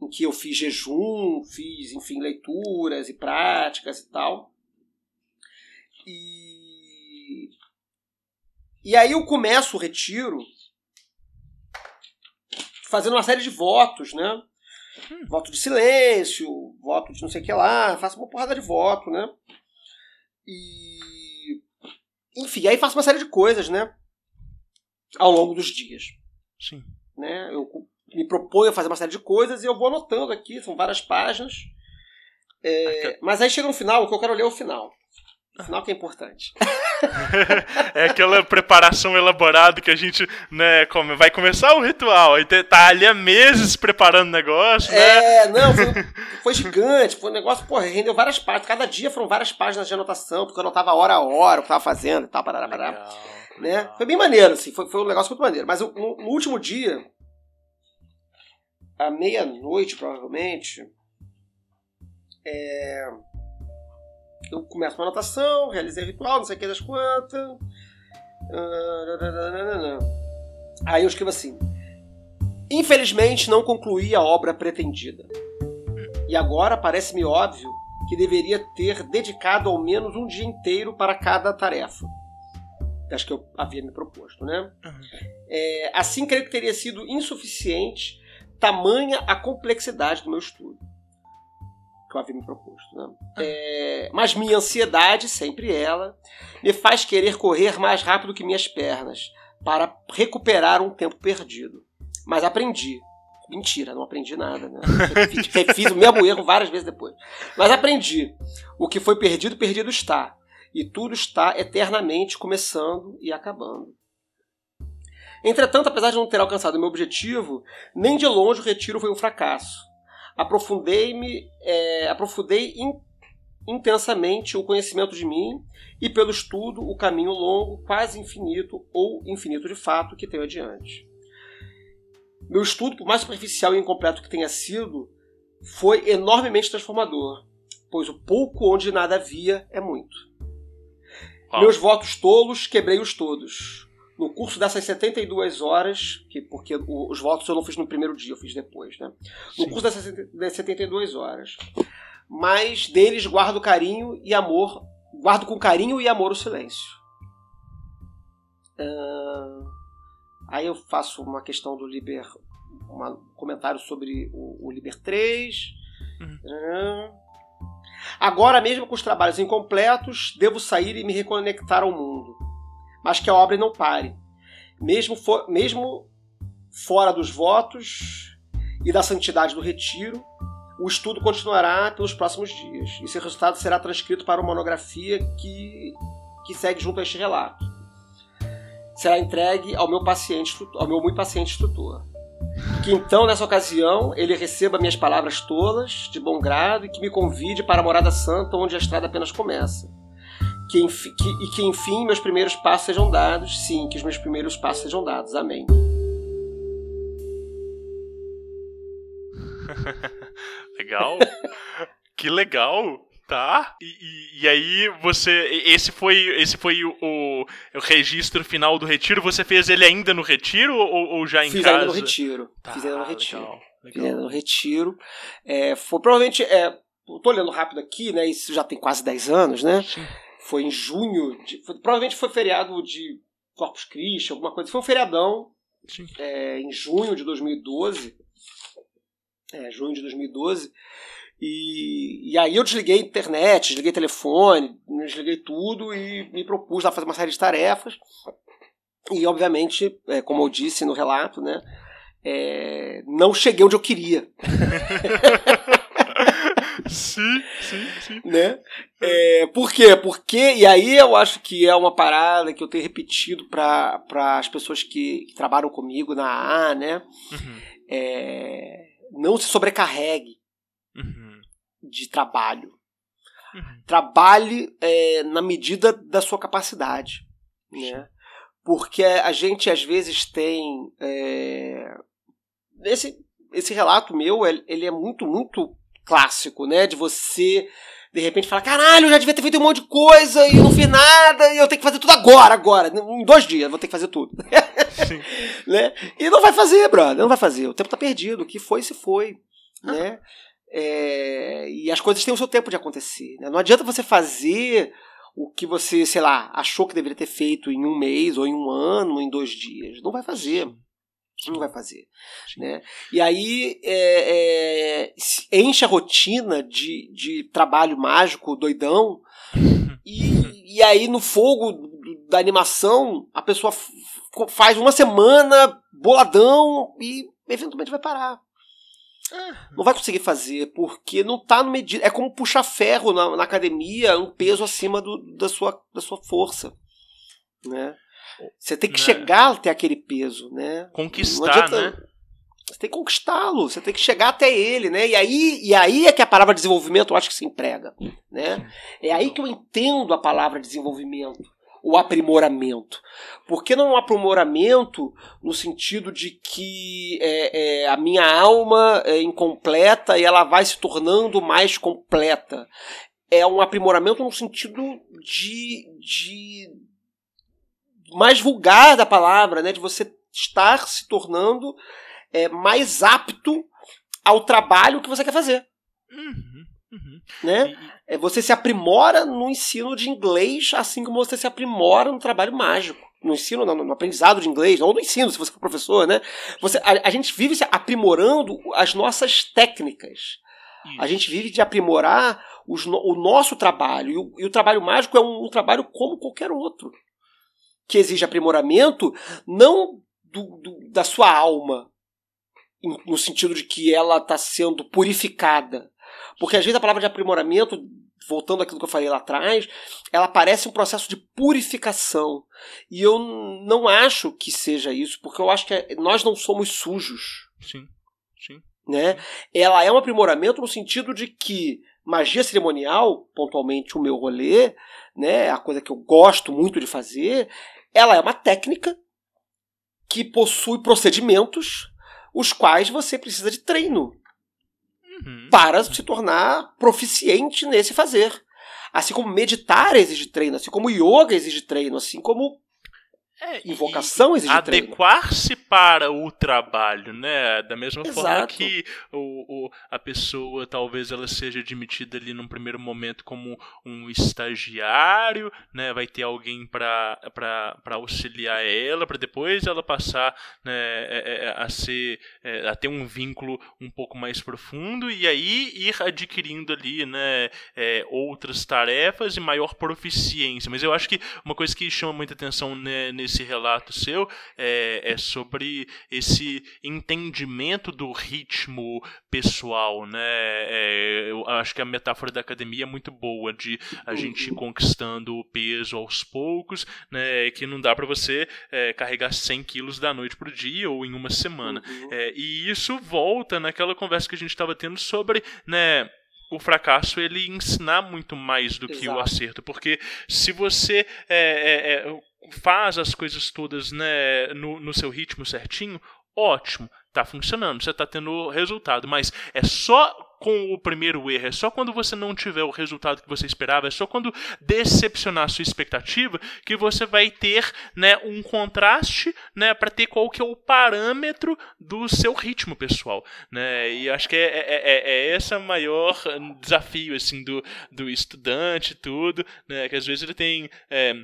em que eu fiz jejum, fiz, enfim, leituras e práticas e tal. E, e aí eu começo o retiro fazendo uma série de votos, né? Hum. Voto de silêncio, voto de não sei o que lá, faço uma porrada de voto, né? E. Enfim, aí faço uma série de coisas, né? Ao longo dos dias. Sim. Né? Eu me proponho a fazer uma série de coisas e eu vou anotando aqui, são várias páginas. É, mas aí chega no final, o que eu quero ler é o final. O final que é importante. é aquela preparação elaborada que a gente, né, come, vai começar o ritual, aí tá ali há meses preparando o negócio, né? É, não, foi, foi gigante, foi um negócio, porra, rendeu várias páginas, cada dia foram várias páginas de anotação, porque eu anotava hora a hora o que tava fazendo e tal, parará, parará. Legal, né? Legal. Foi bem maneiro, assim, foi, foi um negócio muito maneiro. Mas no, no último dia, à meia-noite, provavelmente, é eu começo uma anotação, realizei ritual, não sei o que das quantas. Aí eu escrevo assim: Infelizmente não concluí a obra pretendida. E agora parece-me óbvio que deveria ter dedicado ao menos um dia inteiro para cada tarefa. Acho que eu havia me proposto, né? Uhum. É, assim, creio que teria sido insuficiente, tamanha a complexidade do meu estudo que eu havia me proposto. Né? É, mas minha ansiedade, sempre ela, me faz querer correr mais rápido que minhas pernas para recuperar um tempo perdido. Mas aprendi. Mentira, não aprendi nada. Né? Refiz o mesmo erro várias vezes depois. Mas aprendi. O que foi perdido, perdido está. E tudo está eternamente começando e acabando. Entretanto, apesar de não ter alcançado o meu objetivo, nem de longe o retiro foi um fracasso aprofundei-me, é, aprofundei in, intensamente o conhecimento de mim e pelo estudo o caminho longo, quase infinito ou infinito de fato que tenho adiante. Meu estudo, por mais superficial e incompleto que tenha sido, foi enormemente transformador, pois o pouco onde nada havia é muito. Meus votos tolos, quebrei-os todos no curso dessas 72 horas, que, porque os votos eu não fiz no primeiro dia, eu fiz depois, né? No Sim. curso dessas 72 horas. Mas deles guardo carinho e amor, guardo com carinho e amor o silêncio. Uh, aí eu faço uma questão do Liber, um comentário sobre o, o Liber 3. Uhum. Uh, agora, mesmo com os trabalhos incompletos, devo sair e me reconectar ao mundo mas que a obra não pare. Mesmo, for, mesmo fora dos votos e da santidade do retiro, o estudo continuará pelos próximos dias. E seu resultado será transcrito para uma monografia que que segue junto a este relato. Será entregue ao meu paciente, ao meu muito paciente instrutor. Que então, nessa ocasião, ele receba minhas palavras tolas, de bom grado, e que me convide para a morada santa, onde a estrada apenas começa. Que, que, e que, enfim, meus primeiros passos sejam dados. Sim, que os meus primeiros passos sejam dados. Amém. legal. que legal. Tá. E, e, e, aí você. Esse foi, esse foi o, o, o, registro final do retiro. Você fez ele ainda no retiro ou, ou já em Fiz casa? ainda no retiro. Tá, Fiz ainda no retiro. Legal, legal. Fiz ainda no retiro. É, foi provavelmente. É, tô olhando rápido aqui, né? Isso já tem quase 10 anos, né? Foi em junho. De, foi, provavelmente foi feriado de Corpus Christi, alguma coisa. Foi um feriadão. É, em junho de 2012. É, junho de 2012. E, e aí eu desliguei a internet, desliguei telefone, desliguei tudo e me propus a fazer uma série de tarefas. E, obviamente, é, como eu disse no relato, né, é, não cheguei onde eu queria. sim, sim, sim. Né? É, por quê? Porque, e aí eu acho que é uma parada que eu tenho repetido para as pessoas que, que, trabalham comigo na A, né? Uhum. É, não se sobrecarregue uhum. de trabalho. Uhum. Trabalhe é, na medida da sua capacidade. Né? Porque a gente às vezes tem. É, esse, esse relato meu, ele é muito, muito clássico, né? De você de repente falar, caralho, eu já devia ter feito um monte de coisa e eu não fiz nada e eu tenho que fazer tudo agora, agora. Em dois dias eu vou ter que fazer tudo. né? E não vai fazer, brother, não vai fazer. O tempo tá perdido. O que foi, se foi. Ah. Né? É, e as coisas têm o seu tempo de acontecer. Né? Não adianta você fazer o que você, sei lá, achou que deveria ter feito em um mês, ou em um ano, ou em dois dias. Não vai fazer. Não vai fazer. Né? E aí é, é, enche a rotina de, de trabalho mágico, doidão, e, e aí no fogo da animação a pessoa faz uma semana boladão e eventualmente vai parar. Não vai conseguir fazer, porque não tá no medida. É como puxar ferro na, na academia, um peso acima do, da, sua, da sua força. Né? Você tem que Né? chegar até aquele peso, né? Conquistar, né? Você tem que conquistá-lo, você tem que chegar até ele, né? E aí, e aí é que a palavra desenvolvimento eu acho que se emprega, né? É aí que eu entendo a palavra desenvolvimento, o aprimoramento. Porque não é um aprimoramento no sentido de que é, é, a minha alma é incompleta e ela vai se tornando mais completa. É um aprimoramento no sentido de, de mais vulgar da palavra, né? De você estar se tornando é, mais apto ao trabalho que você quer fazer, Uhum, uhum. né? É, você se aprimora no ensino de inglês, assim como você se aprimora no trabalho mágico. No ensino, não, no aprendizado de inglês, ou no ensino, se você for professor, né? Você, a, a gente vive se aprimorando as nossas técnicas. A gente vive de aprimorar os no- o nosso trabalho. E o, e o trabalho mágico é um, um trabalho como qualquer outro. Que exige aprimoramento, não do- do- da sua alma, no sentido de que ela está sendo purificada. Porque às vezes a palavra de aprimoramento, voltando àquilo que eu falei lá atrás, ela parece um processo de purificação. E eu não acho que seja isso, porque eu acho que é- nós não somos sujos Sim, sim. né? Ela é um aprimoramento no sentido de que magia cerimonial, pontualmente o meu rolê, né, a coisa que eu gosto muito de fazer, ela é uma técnica que possui procedimentos os quais você precisa de treino Uhum. para se tornar proficiente nesse fazer. Assim como meditar exige treino, assim como yoga exige treino, assim como É, invocação exige adequar-se para o trabalho, né? Da mesma forma Exato. que o, o- a pessoa talvez ela seja admitida ali num primeiro momento como um estagiário, né? Vai ter alguém para auxiliar ela, para depois ela passar né, é, é, a ser é, a ter um vínculo um pouco mais profundo e aí ir adquirindo ali, né? é, outras tarefas e maior proficiência. Mas eu acho que uma coisa que chama muita atenção né, nesse relato seu é, é sobre esse entendimento do ritmo pessoal, né? É, eu acho que a metáfora da academia é muito boa de a gente ir conquistando o peso aos poucos, né? Que não dá para você é, carregar 100 quilos da noite pro dia ou em uma semana. Uhum. É, e isso volta naquela conversa que a gente estava tendo sobre, né? O fracasso ele ensinar muito mais do que o Exato. acerto, porque se você é, é, é, faz as coisas todas né, no, no seu ritmo certinho, ótimo, tá funcionando, você tá tendo resultado, mas é só com o primeiro erro, é só quando você não tiver o resultado que você esperava, é só quando decepcionar a sua expectativa que você vai ter né, um contraste né, para ter qual que é o parâmetro do seu ritmo pessoal. Né? E acho que é, é, é, é esse o maior desafio assim, do, do estudante tudo, né, que às vezes ele tem... É,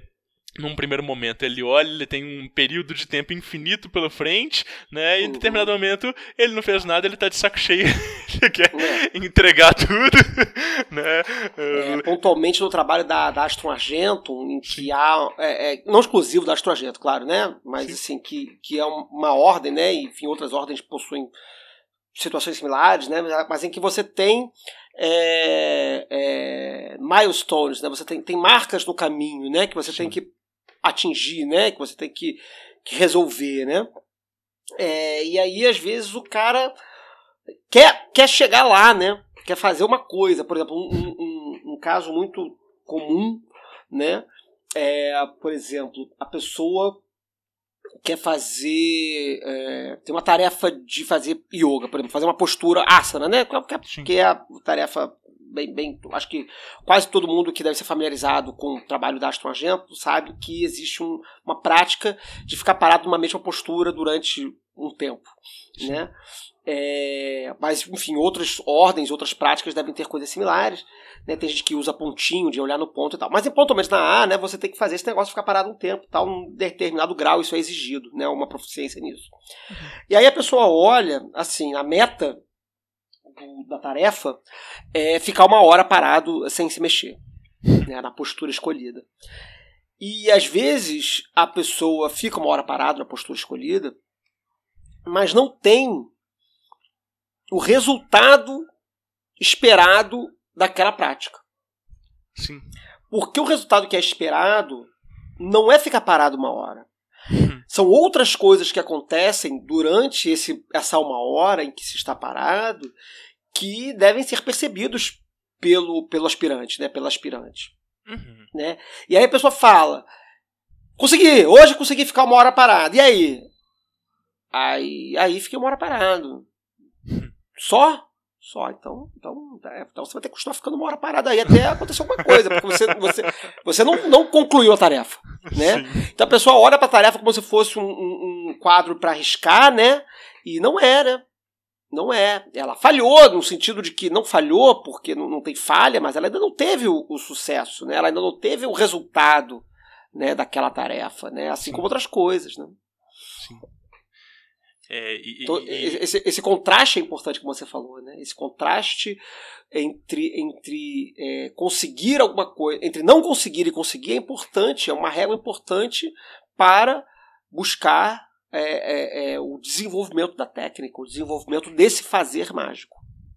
num primeiro momento ele olha, ele tem um período de tempo infinito pela frente, né? E em Uhum. determinado momento ele não fez nada, ele tá de saco cheio, ele quer É. entregar tudo, né? É, pontualmente no trabalho da, da Astro Argento, em que há, é, é, não exclusivo da Astro Argento, claro, né? Mas assim, que, que é uma ordem, né? E, enfim, outras ordens possuem situações similares, né? Mas em que você tem é, é, milestones, né? Você tem, tem marcas no caminho, né? Que você tem que atingir, né? Que você tem que, que resolver, né? É, e aí, às vezes, o cara quer, quer chegar lá, né? Quer fazer uma coisa. Por exemplo, um, um, um caso muito comum, né? É, por exemplo, a pessoa quer fazer. É, tem uma tarefa de fazer yoga, por exemplo, fazer uma postura asana, né? Que é, que é a tarefa bem, bem. Acho que quase todo mundo que deve ser familiarizado com o trabalho da Aston Argento sabe que existe um- uma prática de ficar parado numa mesma postura durante um tempo, né? É, mas, enfim, outras ordens, outras práticas devem ter coisas similares. Né? Tem gente que usa pontinho de olhar no ponto e tal. Mas, pontualmente, na A, né, você tem que fazer esse negócio ficar parado um tempo, tal, um determinado grau, isso é exigido, né? Uma proficiência nisso. E aí a pessoa olha, assim, a meta do- da tarefa é ficar uma hora parado sem se mexer, né, na postura escolhida. E às vezes a pessoa fica uma hora parada na postura escolhida, mas não tem o resultado esperado daquela prática. Sim. Porque o resultado que é esperado não é ficar parado uma hora. Uhum. São outras coisas que acontecem durante esse, essa uma hora em que se está parado que devem ser percebidos pelo, pelo aspirante, né? Pela aspirante. Uhum. Né? E aí a pessoa fala: Consegui, hoje consegui ficar uma hora parado. E aí? Aí, aí fiquei uma hora parado. Só? Só. Então, então, é, então você vai ter que continuar ficando uma hora parado aí até acontecer alguma coisa, porque você, você, você não, não concluiu a tarefa. Né? Sim. Então a pessoa olha para a tarefa como se fosse um, um- um quadro para arriscar, né? E não é, né? Não é. Ela falhou, no sentido de que não falhou porque não, não tem falha, mas ela ainda não teve o, o sucesso, né? Ela ainda não teve o resultado né, daquela tarefa, né? Assim como outras coisas, né? É, e, Então, e- e- esse, esse contraste é importante, como você falou, né? Esse contraste entre, entre é, conseguir alguma coisa, entre não conseguir e conseguir é importante, é uma regra importante para buscar é, é, é, o desenvolvimento da técnica, o desenvolvimento desse fazer mágico.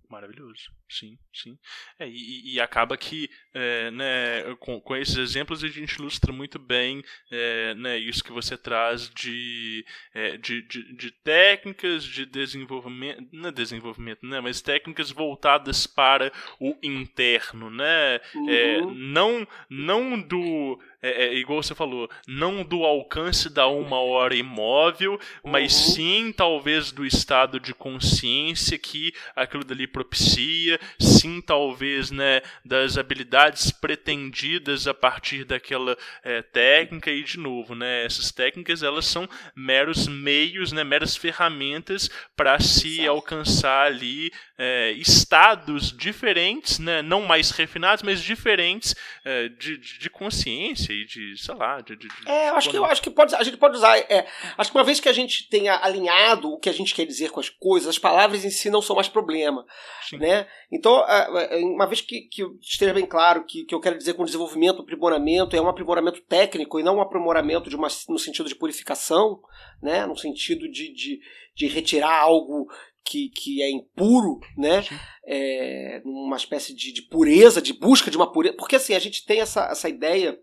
Maravilhoso, sim, sim. É, e, e acaba que, é, né, com, com esses exemplos a gente ilustra muito bem é, né, isso que você traz de, é, de, de, de técnicas de desenvolvimento, não é desenvolvimento, né, mas técnicas voltadas para o interno, né, é, Uhum. não, não do, é, é, igual você falou, não do alcance da uma hora imóvel, mas Uhum. sim talvez do estado de consciência que aquilo dali propicia, sim talvez né, das habilidades pretendidas a partir daquela é, técnica. E de novo, né, essas técnicas elas são meros meios, né, meras ferramentas para se alcançar ali é, estados diferentes, né, não mais refinados, mas diferentes é, de, de, consciência e de, sei lá, de, de é, eu acho que eu acho que pode, a gente pode usar, é, acho que uma vez que a gente tenha alinhado o que a gente quer dizer com as coisas, as palavras em si não são mais problema, Sim. né? Então, uma vez que, que esteja bem claro que, que eu quero dizer com desenvolvimento, aprimoramento, é um aprimoramento técnico e não um aprimoramento de uma, no sentido de purificação, né? no sentido de, de, de retirar algo que, que é impuro, né? É, uma espécie de, de pureza, de busca de uma pureza. Porque assim, a gente tem essa, essa ideia,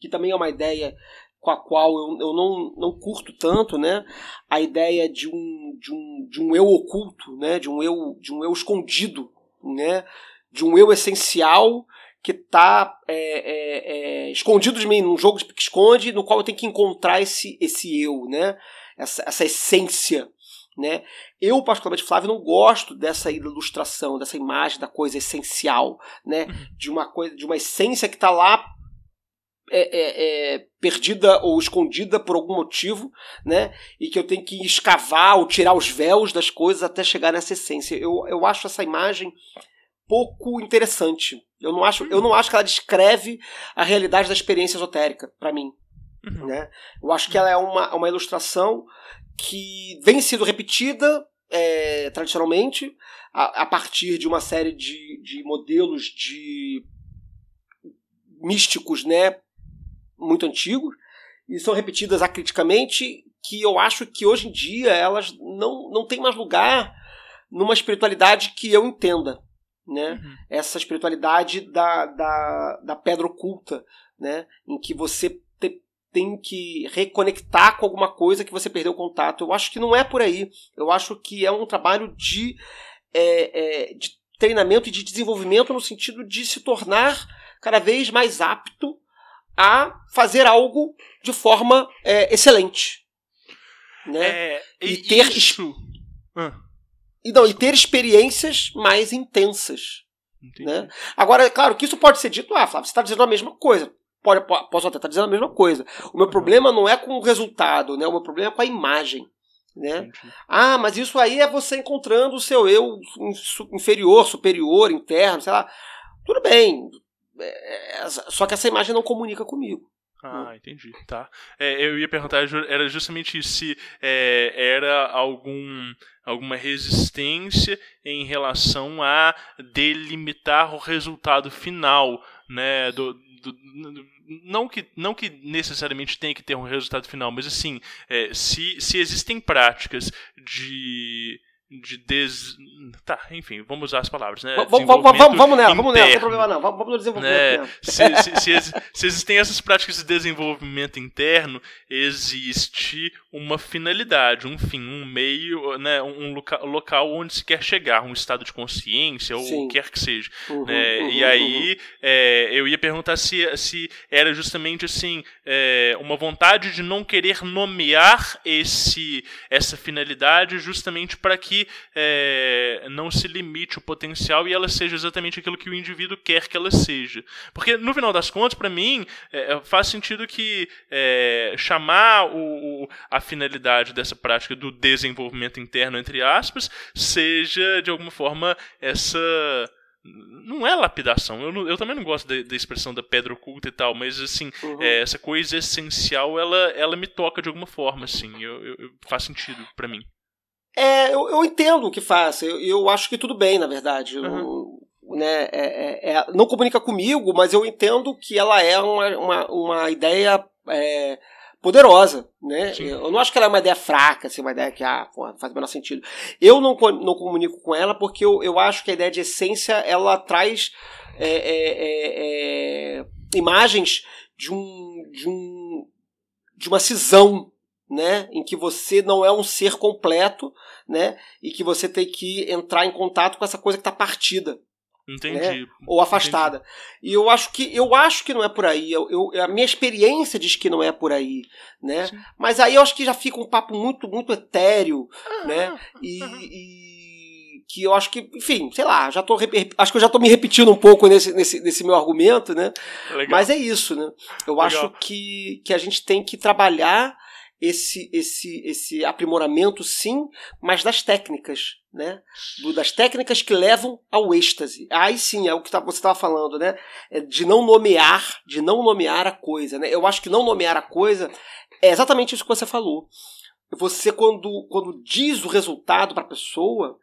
que também é uma ideia com a qual eu, eu não, não curto tanto, né? A ideia de um, de um, de um eu oculto, né? De um eu, de um eu escondido, né? De um eu essencial que está é, é, é, escondido de mim, num jogo que esconde, no qual eu tenho que encontrar esse, esse eu, né? Essa, essa essência, né? Eu, particularmente, Flávio, não gosto dessa ilustração, dessa imagem da coisa essencial, né? Uhum. De uma coisa, de uma essência que está lá é, é, é, perdida ou escondida por algum motivo, né? E que eu tenho que escavar ou tirar os véus das coisas até chegar nessa essência. Eu, eu acho essa imagem pouco interessante. Eu não acho, eu não acho que ela descreve a realidade da experiência esotérica para mim. Uhum. Né? Eu acho que ela é uma, uma ilustração que vem sendo repetida é, tradicionalmente a, a, partir de uma série de, de modelos de místicos né, muito antigos e são repetidas acriticamente que eu acho que hoje em dia elas não, não têm mais lugar numa espiritualidade que eu entenda né? Uhum. Essa espiritualidade da, da, da pedra oculta, né? Em que você tem que reconectar com alguma coisa que você perdeu o contato. Eu acho que não é por aí. Eu acho que é um trabalho de, é, é, de treinamento e de desenvolvimento no sentido de se tornar cada vez mais apto a fazer algo de forma é, excelente. Né? É, e, e ter isso. Ah. E, não, e ter experiências mais intensas. Né? Agora, é claro que isso pode ser dito, ah, Flávio, você está dizendo a mesma coisa. Pode, posso até estar tá dizendo a mesma coisa. O meu uhum. problema não é com o resultado, né? O meu problema é com a imagem. Né? Ah, mas isso aí é você encontrando o seu eu inferior, superior, interno, sei lá. Tudo bem. É, é só que essa imagem não comunica comigo. Ah, entendi. Tá. É, eu ia perguntar, era justamente se é, era algum, alguma resistência em relação a delimitar o resultado final, né? Do, não, que, não que necessariamente tenha que ter um resultado final, mas assim, é, se, se existem práticas de de des... Tá, enfim, vamos usar as palavras, né? Vamos, vamos, vamos nela, vamos nela, não tem problema não. Vamos no desenvolvimento. Né? Se, se, se, se, existem essas práticas de desenvolvimento interno, existe uma finalidade, um fim, um meio, né? um loca local onde se quer chegar, um estado de consciência, Sim. ou o que quer que seja. Uhum, né? uhum, e aí, uhum. é, eu ia perguntar se, se era justamente assim, é, uma vontade de não querer nomear esse, essa finalidade justamente para que é, não se limite o potencial e ela seja exatamente aquilo que o indivíduo quer que ela seja. Porque, no final das contas, para mim, é, é, faz sentido que é, chamar o, o, a finalidade dessa prática do desenvolvimento interno, entre aspas, seja, de alguma forma, essa não é lapidação. Eu, eu também não gosto da, expressão da pedra oculta e tal, mas assim, uhum. é, essa coisa essencial, ela, ela me toca de alguma forma, assim. Eu, eu faz sentido para mim. É, eu, eu entendo o que faz. Eu, eu acho que tudo bem, na verdade. Uhum. Né, é, é, é, não comunica comigo, mas eu entendo que ela é uma, uma, uma ideia é, poderosa. Né? Eu não acho que ela é uma ideia fraca, assim, uma ideia que ah, porra, faz o menor sentido. Eu não, não comunico com ela porque eu, eu acho que a ideia de essência ela traz é, imagens de um, de um de uma cisão né, em que você não é um ser completo, né, e que você tem que entrar em contato com essa coisa que está partida. Entendi. Né, ou afastada. Entendi. E eu acho que eu acho que não é por aí. Eu, eu, a minha experiência diz que não é por aí, né? Sim. Mas aí eu acho que já fica um papo muito muito etéreo, ah, né? E, e, que eu acho que, enfim, sei lá, já tô acho que eu já tô me repetindo um pouco nesse, nesse, nesse meu argumento, né? Legal. Mas é isso, né? Eu Legal. acho que, que a gente tem que trabalhar esse esse esse aprimoramento sim, mas das técnicas, né? Do, das técnicas que levam ao êxtase. Aí sim, é o que tá, você estava falando, né? É de não nomear, de não nomear a coisa, né? Eu acho que não nomear a coisa é exatamente isso que você falou. Você quando quando diz o resultado para a pessoa,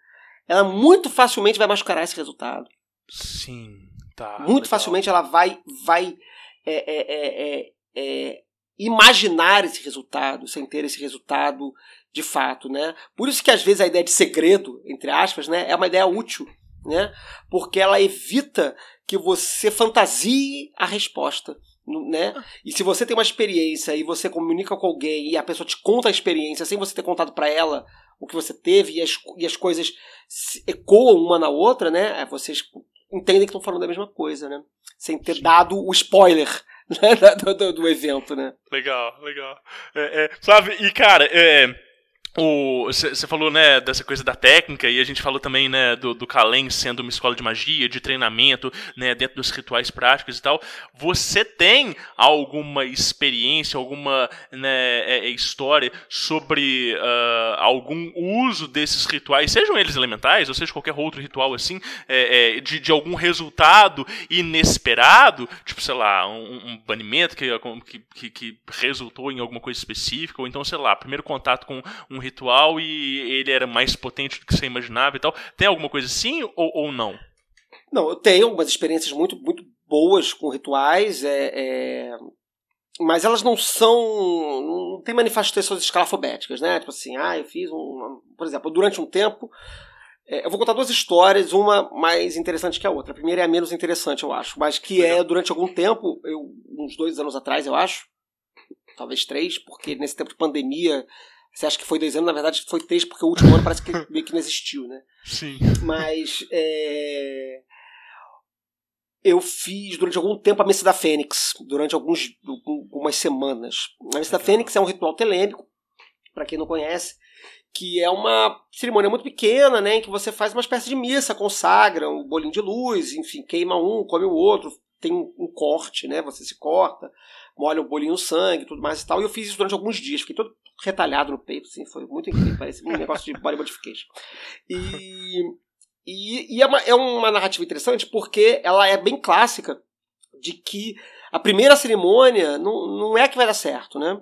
ela muito facilmente vai mascarar esse resultado. Sim, tá. Muito legal. facilmente ela vai vai é, é, é, é, é imaginar esse resultado sem ter esse resultado de fato, né? Por isso que às vezes a ideia de segredo, entre aspas, né, é uma ideia útil, né? Porque ela evita que você fantasie a resposta, né? E se você tem uma experiência e você comunica com alguém e a pessoa te conta a experiência sem você ter contado para ela o que você teve e as, e as coisas ecoam uma na outra, né? Vocês entendem que estão falando da mesma coisa, né? Sem ter dado o spoiler né, do, do, do, evento, né? Legal, legal. É, é, sabe, e cara, é, você falou, né, dessa coisa da técnica, e a gente falou também, né, do, do sendo uma escola de magia, de treinamento, né, dentro dos rituais práticos e tal. Você tem alguma experiência, alguma né, é, é, história sobre uh, algum uso desses rituais, sejam eles elementais, ou seja, qualquer outro ritual assim, é, é, de, de algum resultado inesperado, tipo, sei lá, um, um banimento que, que, que resultou em alguma coisa específica, ou então, sei lá, primeiro contato com um ritual e ele era mais potente do que você imaginava e tal. Tem alguma coisa assim ou, ou não? Não, eu tenho algumas experiências muito, muito boas com rituais, é, é... mas elas não são. não tem manifestações escalafobéticas, né? Tipo assim, ah, eu fiz um. Por exemplo, durante um tempo. É, eu vou contar duas histórias, uma mais interessante que a outra. A primeira é a menos interessante, eu acho, mas que é durante algum tempo, eu, uns dois anos atrás, eu acho, talvez três, porque nesse tempo de pandemia você acha que foi dois anos, na verdade foi três, porque o último ano parece que meio que não existiu, né? Sim. Mas é... eu fiz durante algum tempo a Missa da Fênix, durante alguns, algumas semanas. A Missa da Fênix é um ritual telêmico, para quem não conhece, que é uma cerimônia muito pequena, né, em que você faz uma espécie de missa, consagra um bolinho de luz, enfim, queima um, come o outro, tem um corte, né, você se corta, molha o bolinho no sangue, tudo mais e tal. E eu fiz isso durante alguns dias, fiquei todo retalhado no peito, assim, foi muito incrível, parece um negócio de body modification. E, e, e é, uma, é uma narrativa interessante porque ela é bem clássica de que a primeira cerimônia não, não é que vai dar certo, né?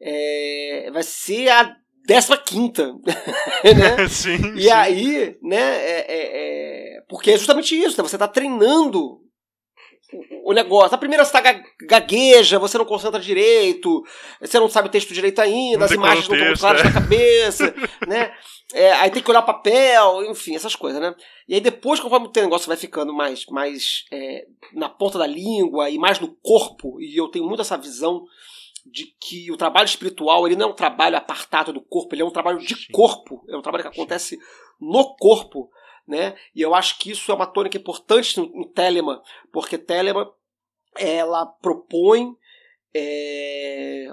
É, vai ser a décima quinta, né? sim, e sim. aí, né, é, é, é, porque é justamente isso, né? você está treinando o negócio. A primeira você tá gagueja, você não concentra direito, você não sabe o texto direito ainda, não as imagens não estão claras é. na cabeça, né? É, aí tem que olhar o papel, enfim, essas coisas, né? E aí depois, conforme o teu negócio vai ficando mais, mais é, na ponta da língua e mais no corpo, e eu tenho muito essa visão de que o trabalho espiritual ele não é um trabalho apartado do corpo, ele é um trabalho de corpo, é um trabalho que acontece no corpo né? E eu acho que isso é uma tônica importante em Telema, porque Telema ela propõe é,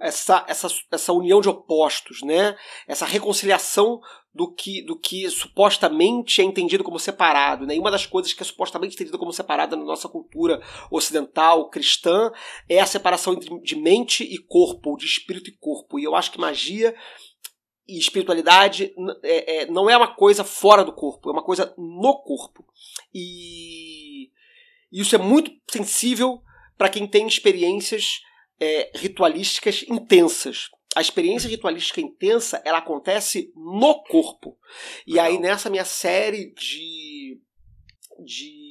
essa, essa, essa união de opostos, né? Essa reconciliação do que, do que supostamente é entendido como separado, né? E uma das coisas que é supostamente entendida como separada na nossa cultura ocidental cristã é a separação entre, de mente e corpo, de espírito e corpo. E eu acho que magia e espiritualidade é, é, não é uma coisa fora do corpo, é uma coisa no corpo. E isso é muito sensível para quem tem experiências é, ritualísticas intensas. A experiência ritualística intensa ela acontece no corpo. E aí nessa minha série de de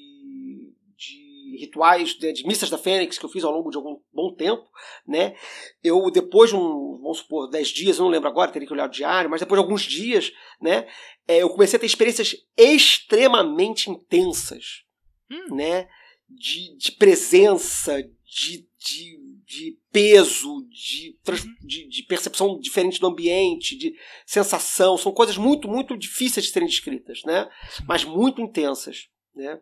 rituais de, de, missas da Fênix que eu fiz ao longo de algum bom tempo, né? Eu depois de um, vamos supor, 10 dias, eu não lembro agora, teria que olhar o diário, mas depois de alguns dias, né? É, eu comecei a ter experiências extremamente intensas, hum. né? De, de presença, de, de, de peso, de, uhum. de, de, percepção diferente do ambiente, de sensação. São coisas muito, muito difíceis de serem descritas, né? Mas muito intensas, né?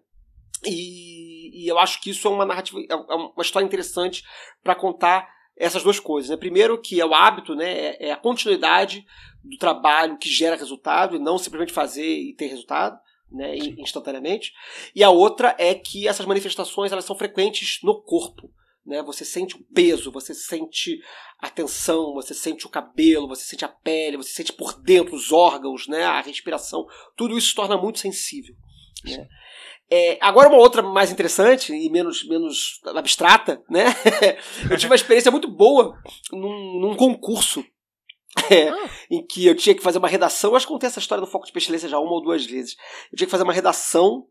E, e, eu acho que isso é uma narrativa, é, é uma história interessante para contar essas duas coisas. Né? Primeiro, que é o hábito, né? é, é a continuidade do trabalho que gera resultado e não simplesmente fazer e ter resultado. Né, instantaneamente. E a outra é que essas manifestações elas são frequentes no corpo. né? Você sente o peso, você sente a tensão, você sente o cabelo, você sente a pele, você sente por dentro os órgãos, né? A respiração, tudo isso se torna muito sensível. Né? É, agora uma outra mais interessante e menos, menos abstrata, né? eu tive uma experiência muito boa num, num concurso é, ah. em que eu tinha que fazer uma redação. Eu acho que contei essa história do foco de pestilência já uma ou duas vezes. Eu tinha que fazer uma redação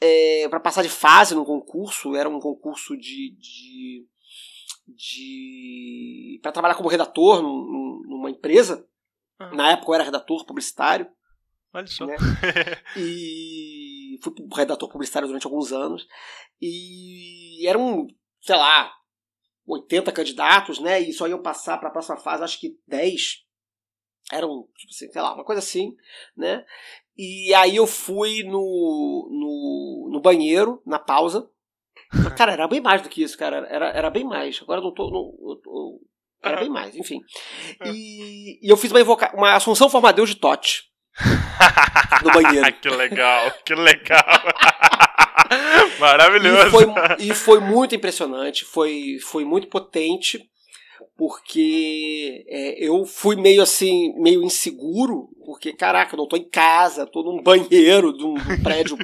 é, para passar de fase no concurso. Era um concurso de. de, de para trabalhar como redator num, numa empresa. Ah. Na época eu era redator publicitário. Olha só. Né? e fui redator publicitário durante alguns anos. E eram, sei lá, 80 candidatos, né? E só iam passar para a próxima fase, acho que 10. Eram, tipo assim, sei lá, uma coisa assim, né? E aí eu fui no, no, no banheiro, na pausa. Cara, era bem mais do que isso, cara. Era, era bem mais. Agora eu não tô. Não, eu, eu, era bem mais, enfim. E, e eu fiz uma, invoca uma Assunção Formadeus de Tote. No banheiro. que legal, que legal. Maravilhoso. E foi, e foi, muito impressionante, foi, foi muito potente, porque é, eu fui meio assim, meio inseguro, porque, caraca, eu não tô em casa, tô num banheiro de um, de um prédio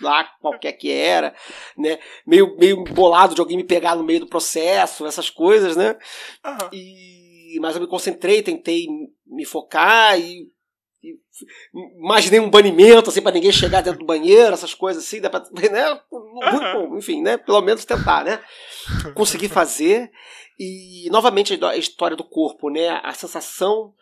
lá, qualquer que era, né? Meio, meio bolado de alguém me pegar no meio do processo, essas coisas, né? Uhum. E, mas eu me concentrei, tentei me focar e imaginei um banimento, assim, para ninguém chegar dentro do banheiro, essas coisas assim, dá pra, né? Muito bom, enfim, né? Pelo menos tentar, né? Conseguir fazer. E, novamente, a história do corpo, né? A sensação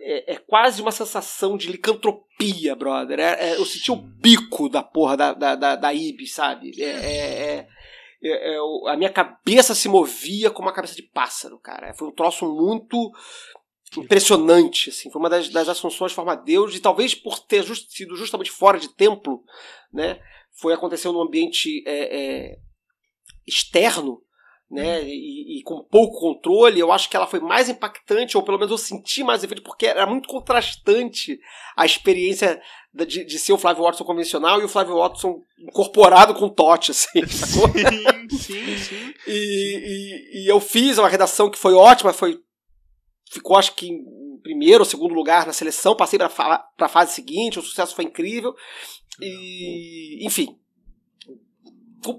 é, é quase uma sensação de licantropia, brother. É, é, eu senti o bico da porra da, da, da, da Ibis, sabe? É, é, é, é a minha cabeça se movia como uma cabeça de pássaro, cara. Foi um troço muito impressionante, assim, foi uma das, das assunções forma Deus e talvez por ter just, sido justamente fora de templo, né, foi acontecer num ambiente é, é, externo, né, e, e, com pouco controle, eu acho que ela foi mais impactante, ou pelo menos eu senti mais efeito, porque era muito contrastante a experiência de, de ser o Flávio Watson convencional e o Flávio Watson incorporado com Totti, assim. Sim, sim, sim. E, e, e eu fiz uma redação que foi ótima, foi ficou acho que em primeiro ou segundo lugar na seleção, passei para a fase seguinte, o sucesso foi incrível. E, enfim,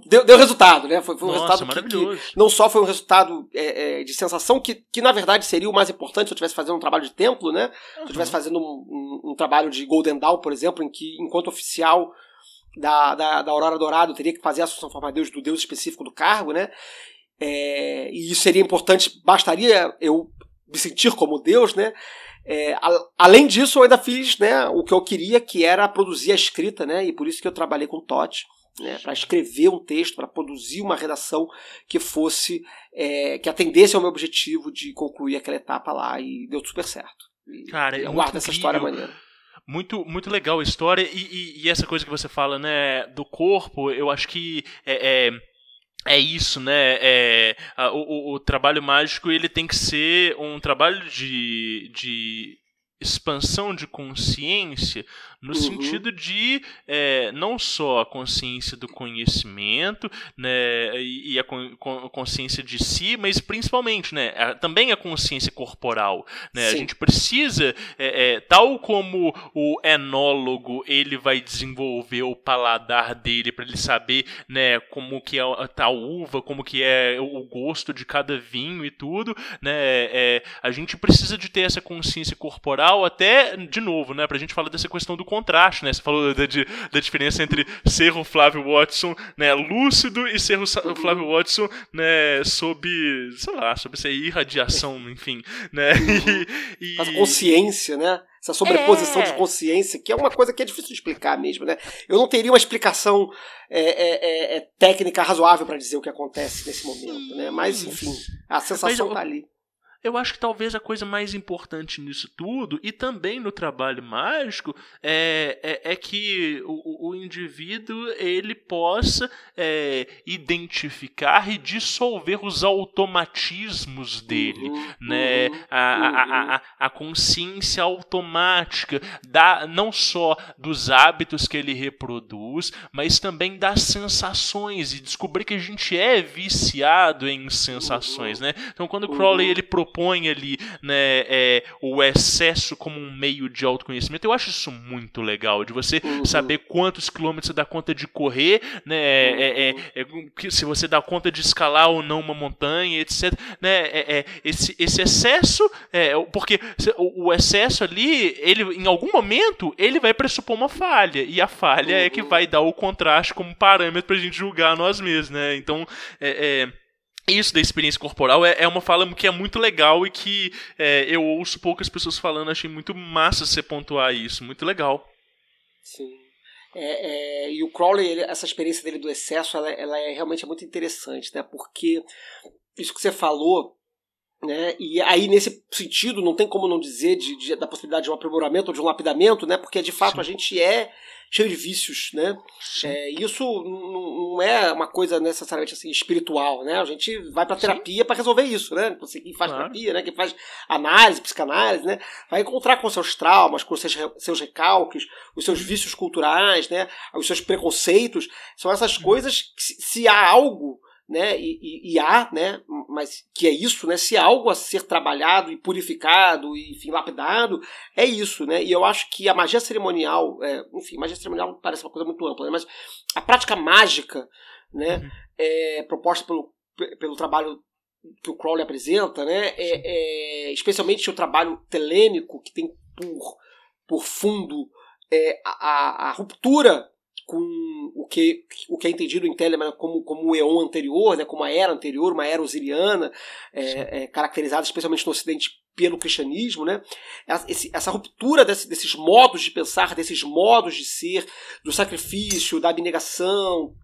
deu, deu resultado, né? Foi, foi um Nossa, resultado que, que, não só foi um resultado é, é, de sensação, que, que na verdade seria o mais importante se eu estivesse fazendo um trabalho de templo, né? Se eu estivesse fazendo um, um, um, trabalho de Golden Dawn, por exemplo, em que, enquanto oficial da, da, da Aurora Dourado, eu teria que fazer a Assunção Forma Deus do Deus específico do cargo, né? É, e isso seria importante, bastaria eu me sentir como Deus, né? É, a, além disso, eu ainda fiz né, o que eu queria, que era produzir a escrita, né? E por isso que eu trabalhei com Totti, né, para escrever um texto, para produzir uma redação que fosse é, que atendesse ao meu objetivo de concluir aquela etapa lá e deu super certo. E, Cara, é eu guardo essa história maneira. Muito, muito legal a história e, e, e, essa coisa que você fala, né, do corpo, eu acho que é, é é isso, né? É, a, o, o, trabalho mágico ele tem que ser um trabalho de, de expansão de consciência no uhum. sentido de é, não só a consciência do conhecimento né, e a consciência de si, mas principalmente né, a, também a consciência corporal. Né? A gente precisa, é, é, tal como o enólogo ele vai desenvolver o paladar dele para ele saber né, como que é a tal uva, como que é o gosto de cada vinho e tudo, né, é, a gente precisa de ter essa consciência corporal até, de novo, né, para a gente falar dessa questão do contraste, né? Você falou da, de, da diferença entre ser o Flávio Watson né, lúcido e ser o, Flávio Watson né, sob, sei lá, sob essa irradiação, enfim, né? E, e... consciência, né? Essa sobreposição é. de consciência, que é uma coisa que é difícil de explicar mesmo, né? Eu não teria uma explicação é, é, é, é técnica razoável para dizer o que acontece nesse momento, né? Mas, enfim, a sensação Mas, tá ali. Eu acho que talvez a coisa mais importante nisso tudo, e também no trabalho mágico, é, é, é que o, o indivíduo ele possa é, identificar e dissolver os automatismos dele, uhum, né? Uhum, a, a, a, a, consciência automática da, não só dos hábitos que ele reproduz, mas também das sensações e descobrir que a gente é viciado em sensações, né? Então quando o Crowley ele propõe ali, né, é, o excesso como um meio de autoconhecimento, eu acho isso muito legal de você saber quantos quilômetros você dá conta de correr, né? É, é, é, é se você dá conta de escalar ou não uma montanha, etc. Né? É, é, esse, esse excesso, porque o, o, excesso ali, ele em algum momento ele vai pressupor uma falha e a falha é que vai dar o contraste como parâmetro para a gente julgar nós mesmos, né? Então é, isso da experiência corporal é, é, uma fala que é muito legal e que é, eu ouço poucas pessoas falando. Achei muito massa você pontuar isso. Muito legal. Sim. É, é, e o Crowley, ele, essa experiência dele do excesso, ela, ela é realmente muito interessante, né? Porque isso que você falou, né? E aí nesse sentido não tem como não dizer de, de da possibilidade de um aprimoramento ou de um lapidamento, né? Porque de fato Sim. a gente é cheio de vícios, né? É, isso não é uma coisa necessariamente assim espiritual, né? A gente vai para terapia para resolver isso, né? Você que faz claro. terapia, né? Que faz análise, psicanálise, né? Vai encontrar com seus traumas, com seus, seus recalques, os seus vícios culturais, né? Os seus preconceitos. São essas uhum. coisas que se há algo né, e, e, e, há, né, mas que é isso, né, se há algo a ser trabalhado e purificado e, enfim, lapidado, é isso, né, e eu acho que a magia cerimonial, é, enfim, magia cerimonial parece uma coisa muito ampla, né, mas a prática mágica, né, uhum. é, proposta pelo, pelo trabalho que o Crowley apresenta, né, é, é, especialmente o trabalho telêmico, que tem por, por fundo é, a, a ruptura com o que, o que é entendido em Telemann como, como o eon anterior, né, como a era anterior, uma era osiriana, é, é, caracterizada especialmente no Ocidente pelo cristianismo, né? Esse, essa ruptura desse, desses modos de pensar, desses modos de ser, do sacrifício, da abnegação,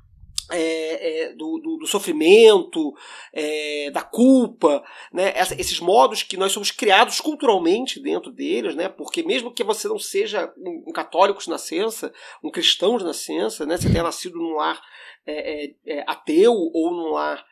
é, é, do, do, do, sofrimento, é, da culpa, né? Essa, esses modos que nós somos criados culturalmente dentro deles, né? porque mesmo que você não seja um, um católico de nascença, um cristão de nascença, né? você tenha nascido num lar é, é, é, ateu ou num lar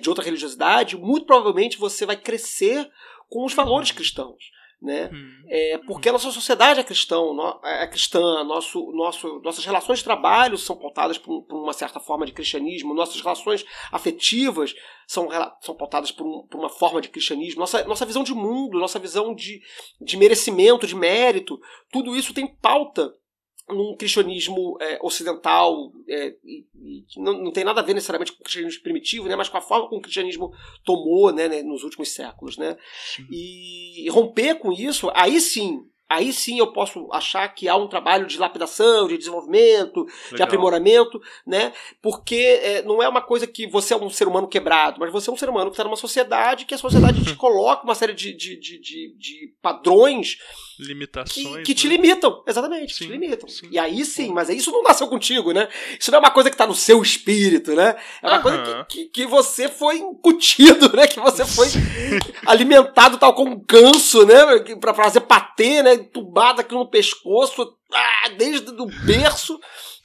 de outra religiosidade, muito provavelmente você vai crescer com os valores cristãos né? Hum. É, porque a nossa sociedade é cristã, é cristã nosso, nosso, nossas relações de trabalho são pautadas por, por, uma certa forma de cristianismo, nossas relações afetivas são, são pautadas por, um, por uma forma de cristianismo, nossa, nossa visão de mundo, nossa visão de, de merecimento, de mérito, tudo isso tem pauta num cristianismo é, ocidental, é, e, e não, não, tem nada a ver necessariamente com o cristianismo primitivo, né, mas com a forma como o cristianismo tomou né, né nos últimos séculos. Né? E romper com isso, aí sim, aí sim eu posso achar que há um trabalho de lapidação, de desenvolvimento, Legal. de aprimoramento, né? Porque é, não é uma coisa que você é um ser humano quebrado, mas você é um ser humano que está numa sociedade que a sociedade te coloca uma série de, de, de, de, de padrões limitações que, que te né? limitam, exatamente, sim, te limitam. Sim. E aí sim, mas isso não nasceu contigo, né? Isso não é uma coisa que está no seu espírito, né? É uma coisa que, que, que, você foi incutido, né? Que você foi alimentado tal como um ganso, né? Para fazer patê, né? Entubado aqui no pescoço, ah, desde o berço.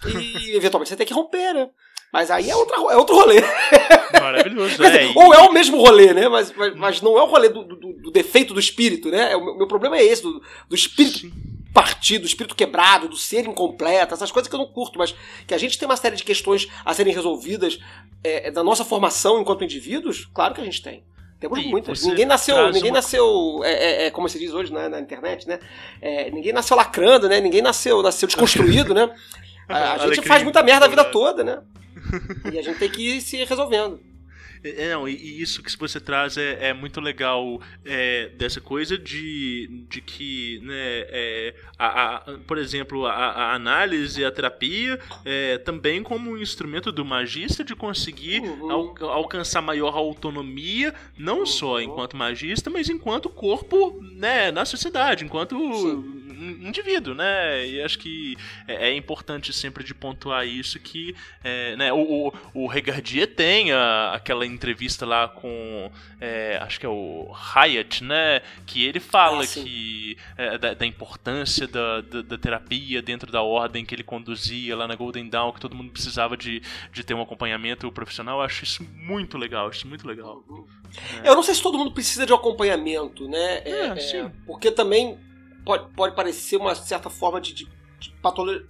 E eventualmente você tem que romper, né? Mas aí é, outra, é outro rolê. Maravilhoso. dizer, é, ou é o mesmo rolê, né? Mas, mas, mas não é o rolê do, do, do, defeito do espírito, né? O meu problema é esse, do, do espírito Sim. partido, do espírito quebrado, do ser incompleto, essas coisas que eu não curto, mas que a gente tem uma série de questões a serem resolvidas é, da nossa formação enquanto indivíduos, claro que a gente tem. Temos Sim, muitas. Ninguém nasceu, ninguém uma... nasceu, é, é, é, como se diz hoje né, na internet, né? É, ninguém nasceu lacrando, né? Ninguém nasceu, nasceu desconstruído, né? A, a gente faz muita merda a vida toda, né? e a gente tem que ir se resolvendo. É, não, e, isso que você traz é, é muito legal é, dessa coisa de, de que, né, é, a, a, por exemplo, a, a, análise, a terapia, é, também como um instrumento do magista de conseguir uhum. al, alcançar maior autonomia, não uhum. só enquanto magista, mas enquanto corpo né, na sociedade, enquanto. Indivíduo, né? E acho que é, é importante sempre de pontuar isso que é, né, o, o, o Regardier tem a, aquela entrevista lá com é, acho que é o Hyatt, né? Que ele fala ah, que é, da, da, importância da, da, da, terapia dentro da ordem que ele conduzia lá na Golden Dawn, que todo mundo precisava de, de ter um acompanhamento profissional. Eu acho isso muito legal, acho isso muito legal. É. Eu não sei se todo mundo precisa de um acompanhamento, né? É, é porque também pode, pode parecer uma certa forma de, de, de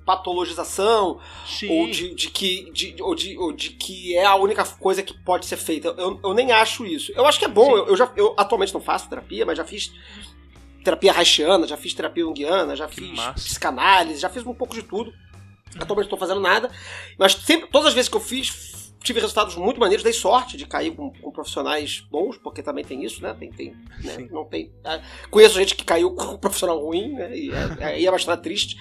patologização Sim. ou de, de que de, ou de, ou de que é a única coisa que pode ser feita. Eu, eu nem acho isso. Eu acho que é bom. Eu, eu, já eu atualmente não faço terapia, mas já fiz terapia haitiana, já fiz terapia junguiana, já que fiz massa. psicanálise, já fiz um pouco de tudo. Atualmente não estou fazendo nada, mas sempre, todas as vezes que eu fiz tive resultados muito maneiros, dei sorte de cair com, com profissionais bons, porque também tem isso, né? Tem, tem, né? Não tem. É, conheço gente que caiu com um profissional ruim, né? E aí é, é bastante triste.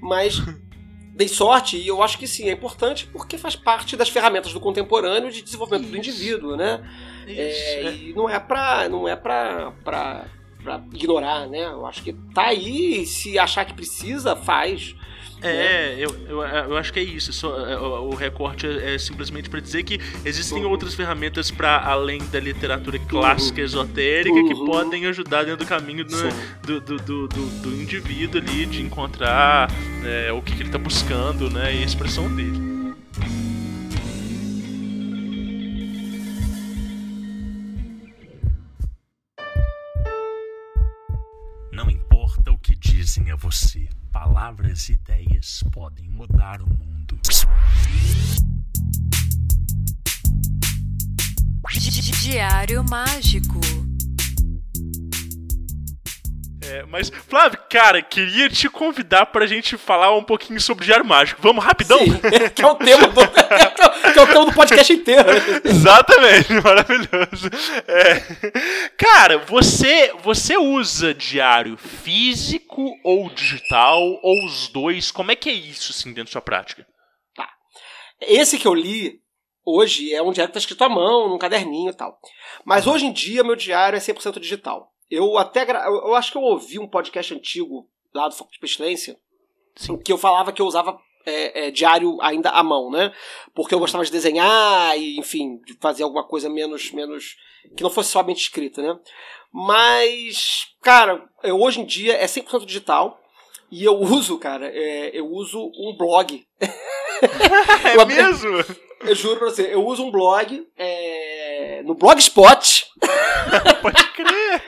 Mas dei sorte e eu acho que sim, é importante porque faz parte das ferramentas do contemporâneo de desenvolvimento isso. do indivíduo, né? Isso, é, é. E não é pra. Não é pra, pra, pra ignorar, né? Eu acho que tá aí, se achar que precisa, faz. É, eu, eu, eu, acho que é isso. Só, é, o recorte é, é simplesmente para dizer que existem uhum. outras ferramentas para além da literatura clássica uhum. esotérica uhum. que podem ajudar dentro do caminho do, do, do, do, do indivíduo ali de encontrar é, o que, que ele está buscando né, e a expressão dele. Não importa o que dizem a você palavras e ideias podem mudar o mundo. Diário Mágico é, mas, Flávio, cara, queria te convidar pra gente falar um pouquinho sobre Diário Mágico. Vamos rapidão? Sim, que é o tema do, que é o tema do podcast inteiro. Exatamente, maravilhoso. É, cara, você, você usa diário físico ou digital, ou os dois? Como é que é isso, assim, dentro da sua prática? Tá. Esse que eu li hoje é um diário que tá escrito à mão, num caderninho e tal. Mas hoje em dia, meu diário é 100% digital. Eu até. Eu acho que eu ouvi um podcast antigo lá do Foco de Pestilência Sim. que eu falava que eu usava é, é, diário ainda à mão, né? Porque eu gostava de desenhar e, enfim, de fazer alguma coisa menos. menos que não fosse somente escrita, né? Mas, cara, eu, hoje em dia é 100% digital. E eu uso, cara, é, eu uso um blog. é mesmo? Eu juro pra você, eu uso um blog é, no Blogspot. Pode crer!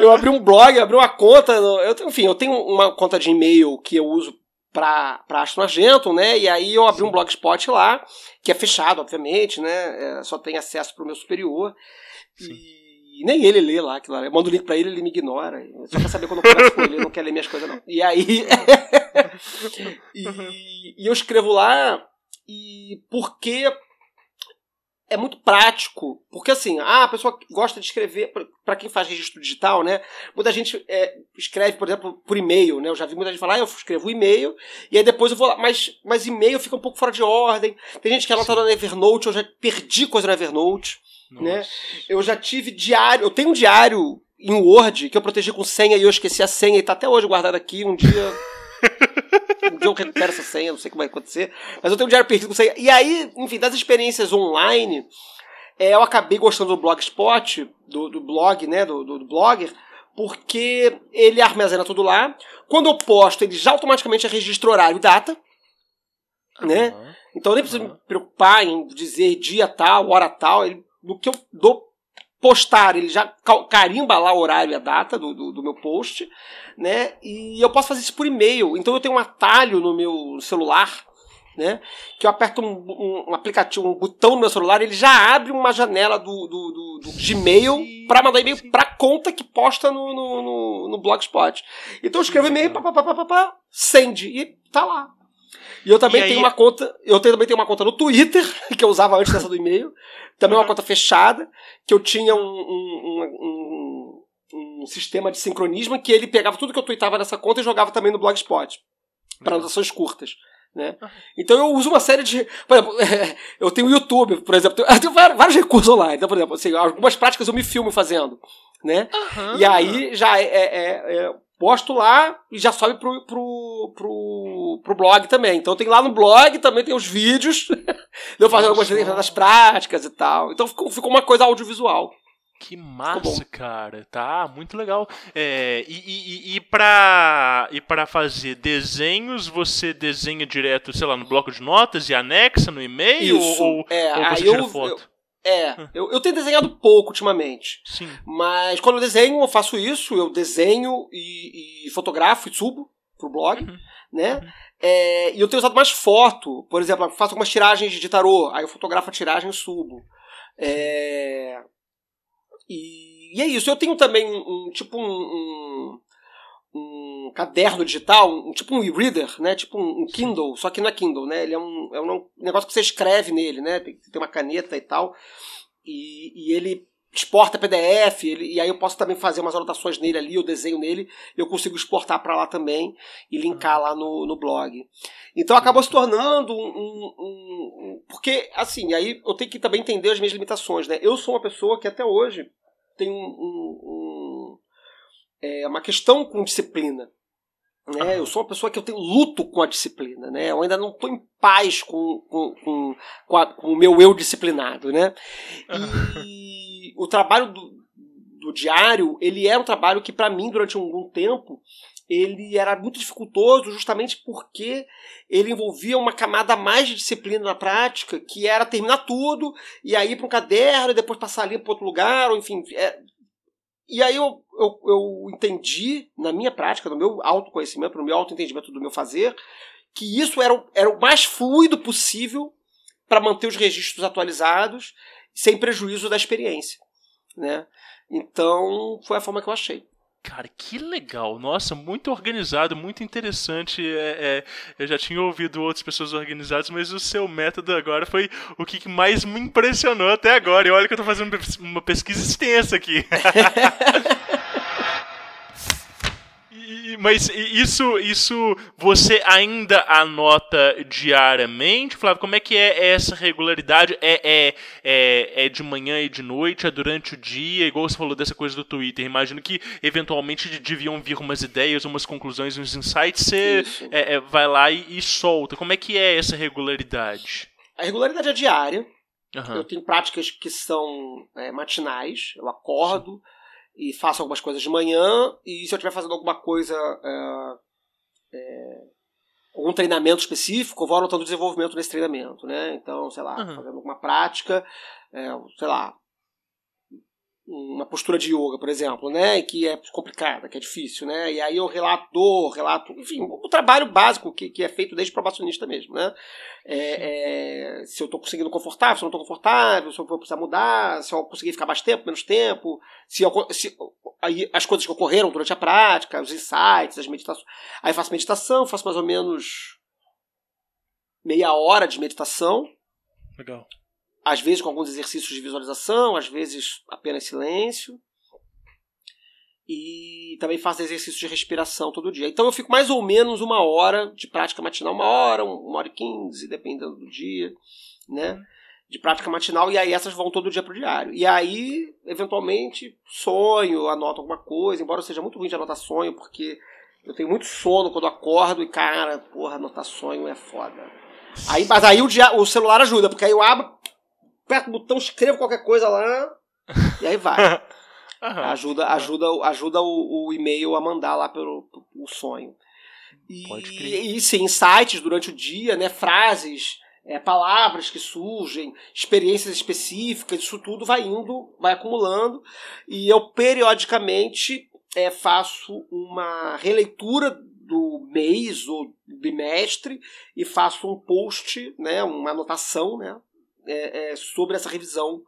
eu abri um blog, abri uma conta. Eu, enfim, eu tenho uma conta de e-mail que eu uso para Astro Argento, né? E aí eu abri um blogspot lá, que é fechado, obviamente, né? É, só tem acesso para o meu superior. Sim. E nem ele lê lá aquilo lá. Eu mando o link pra ele, ele me ignora. Só pra saber quando eu converso com ele, ele não quer ler minhas coisas, não. E aí. e, e eu escrevo lá, e porque é muito prático, porque assim, ah, a pessoa gosta de escrever, para quem faz registro digital, né? Muita gente é, escreve, por exemplo, por e-mail, né? Eu já vi muita gente falar, ah, eu escrevo e-mail, e aí depois eu vou lá, mas, mas e-mail fica um pouco fora de ordem. Tem gente que anota no Evernote, eu já perdi coisa no Evernote, né? Nossa. né? Eu já tive diário, eu tenho um diário em Word que eu protegi com senha e eu esqueci a senha e tá até hoje guardado aqui, um dia. Um dia eu recupero essa senha, não sei como vai acontecer. Mas eu tenho um diário perdido com senha. E aí, enfim, das experiências online, é, eu acabei gostando do Blogspot, do, do blog, né, do, do, do blogger, porque ele armazena tudo lá. Quando eu posto, ele já automaticamente registra horário e data. Né? Uhum. Então eu nem preciso uhum. me preocupar em dizer dia tal, hora tal. Ele, no que eu dou postar, ele já carimba lá o horário e a data do, do, do, meu post, né? E eu posso fazer isso por e-mail. Então eu tenho um atalho no meu celular, né? Que eu aperto um, um aplicativo, um botão no meu celular, ele já abre uma janela do, do, do, do Gmail para mandar e-mail para conta que posta no, no, no, no Blogspot. Então eu escrevo e-mail, pá, send, e tá lá. E eu também e tenho aí... uma conta, eu também tenho uma conta no Twitter, que eu usava antes dessa do e-mail, também uhum. uma conta fechada, que eu tinha um, um, um, um, sistema de sincronismo que ele pegava tudo que eu tweetava nessa conta e jogava também no Blogspot, para anotações curtas. Né? Então eu uso uma série de. Por exemplo, eu tenho o YouTube, por exemplo, eu tenho vários recursos online. Então, por exemplo, assim, algumas práticas eu me filmo fazendo. Né? Uhum. E aí já é, é, é posto lá e já sobe pro, pro, pro, pro blog também. Então tem lá no blog, também tem os vídeos, de eu fazendo algumas das práticas e tal. Então ficou, ficou uma coisa audiovisual. Que massa, cara. Tá, muito legal. É, e, e, e, pra, e pra fazer desenhos, você desenha direto, sei lá, no bloco de notas e anexa no e-mail? Ou, é, ou você tira eu, foto? Eu, é, eu, eu tenho desenhado pouco ultimamente. Sim. Mas quando eu desenho, eu faço isso. Eu desenho e, e fotografo e subo pro blog, uhum. né? Uhum. É, e eu tenho usado mais foto. Por exemplo, eu faço algumas tiragens de tarô. Aí eu fotografo a tiragem e subo. É, e, e é isso. Eu tenho também um, tipo um, um, um caderno digital, um, tipo um e-reader, né? Tipo um, Kindle, só que não é Kindle, né? Ele é um, é um negócio que você escreve nele, né? Tem, tem uma caneta e tal. E, e ele exporta PDF, ele, e aí eu posso também fazer umas anotações nele ali, eu desenho nele, eu consigo exportar para lá também e linkar uhum. lá no, no blog. Então acabou se tornando um, um, um, Porque, assim, aí eu tenho que também entender as minhas limitações, né? Eu sou uma pessoa que até hoje tem um, um, é, uma questão com disciplina. Né? Eu sou uma pessoa que eu tenho luto com a disciplina, né? Eu ainda não estou em paz com, com, com, com, a, com, o meu eu disciplinado, né? E o trabalho do, do diário, ele era um trabalho que para mim durante algum tempo ele era muito dificultoso justamente porque ele envolvia uma camada mais de disciplina na prática, que era terminar tudo e aí ir para um caderno e depois passar ali para outro lugar, ou enfim. É... E aí eu, eu, eu entendi, na minha prática, no meu autoconhecimento, no meu autoentendimento do meu fazer, que isso era, era o mais fluido possível para manter os registros atualizados sem prejuízo da experiência. Né? Então, foi a forma que eu achei. Cara, que legal! Nossa, muito organizado, muito interessante. É, é, eu já tinha ouvido outras pessoas organizadas, mas o seu método agora foi o que mais me impressionou até agora. E olha que eu tô fazendo uma pesquisa extensa aqui. mas isso, isso você ainda anota diariamente, Flávio? Como é que é essa regularidade? É, é, é, é de manhã e de noite? É durante o dia? Igual você falou dessa coisa do Twitter. Imagino que eventualmente deviam vir umas ideias, umas conclusões, uns insights. Você é, é, vai lá e, e solta. Como é que é essa regularidade? A regularidade é diária. Uhum. Eu tenho práticas que são é, matinais. Eu acordo. Sim e faço algumas coisas de manhã, e se eu estiver fazendo alguma coisa, é, é, algum treinamento específico, eu vou anotando o desenvolvimento desse treinamento, né? Então, sei lá, uhum. fazendo alguma prática, é, sei lá, uma postura de yoga, por exemplo, né, que é complicada, que é difícil, né, e aí eu relato dor, relato, enfim, o trabalho básico que, que é feito desde probacionista mesmo, né, é, é, se eu estou conseguindo confortável, se eu não estou confortável, se eu vou precisar mudar, se eu conseguir ficar mais tempo, menos tempo, se, eu, se aí as coisas que ocorreram durante a prática, os insights, as meditações, aí faço meditação, faço mais ou menos meia hora de meditação. Legal às vezes com alguns exercícios de visualização, às vezes apenas silêncio. E também faço exercícios de respiração todo dia. Então eu fico mais ou menos uma hora de prática matinal, uma hora, uma hora e quinze, dependendo do dia, né? De prática matinal, e aí essas vão todo dia pro diário. E aí, eventualmente, sonho, anoto alguma coisa, embora eu seja muito ruim de anotar sonho, porque eu tenho muito sono quando acordo e, cara, porra, anotar sonho é foda. Aí, mas aí o, dia, o celular ajuda, porque aí eu abro, aperto o botão, escrevo qualquer coisa lá e aí vai. Uhum. Ajuda, ajuda, ajuda o, o, e-mail a mandar lá pelo, pelo sonho. E, Pode crer. e sim, insights durante o dia, né? Frases, é, palavras que surgem, experiências específicas, isso tudo vai indo, vai acumulando. E eu periodicamente é, faço uma releitura do mês ou bimestre e faço um post, né, uma anotação, né, é, é, sobre essa revisão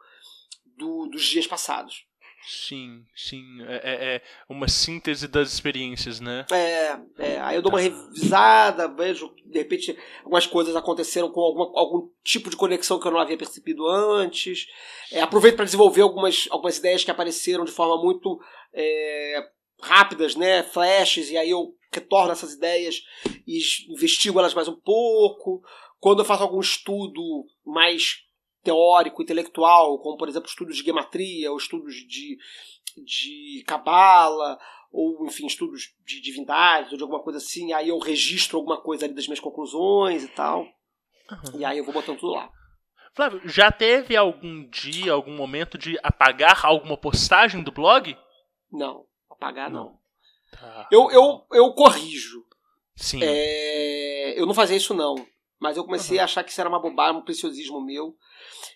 do, dos dias passados. Sim, sim. É, é, é, uma síntese das experiências, né? É, é. Aí eu dou uma revisada, vejo, de repente, algumas coisas aconteceram com alguma, algum tipo de conexão que eu não havia percebido antes. É, aproveito para desenvolver algumas, algumas ideias que apareceram de forma muito é, rápidas, né? Flashes, e aí eu retorno essas ideias e investigo elas mais um pouco. Quando eu faço algum estudo mais teórico, intelectual, como por exemplo estudos de gematria ou estudos de de cabala, ou enfim, estudos de divindades, ou de alguma coisa assim, aí eu registro alguma coisa ali das minhas conclusões e tal. Uhum. E aí eu vou botando tudo lá. Flávio, já teve algum dia, algum momento de apagar alguma postagem do blog? Não, apagar não. não. Tá. Eu, eu, eu corrijo. Sim. É, eu não fazia isso não. Mas eu comecei uhum. a achar que isso era uma bobagem, um preciosismo meu.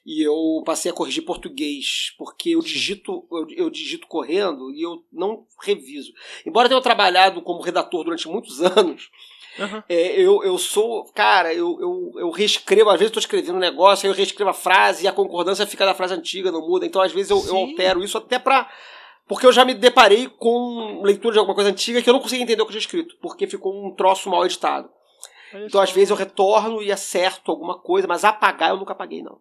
E eu passei a corrigir português, porque eu digito, eu, eu, digito correndo e eu não reviso. Embora eu tenha trabalhado como redator durante muitos anos, uhum. é, eu, eu sou. Cara, eu, eu, eu reescrevo, às vezes estou escrevendo um negócio, aí eu reescrevo a frase e a concordância fica da frase antiga, não muda. Então, às vezes, eu, eu altero isso até para porque eu já me deparei com leitura de alguma coisa antiga que eu não consegui entender o que eu tinha escrito, porque ficou um troço mal editado. Então, às vezes, eu retorno e acerto alguma coisa, mas apagar eu nunca apaguei, não.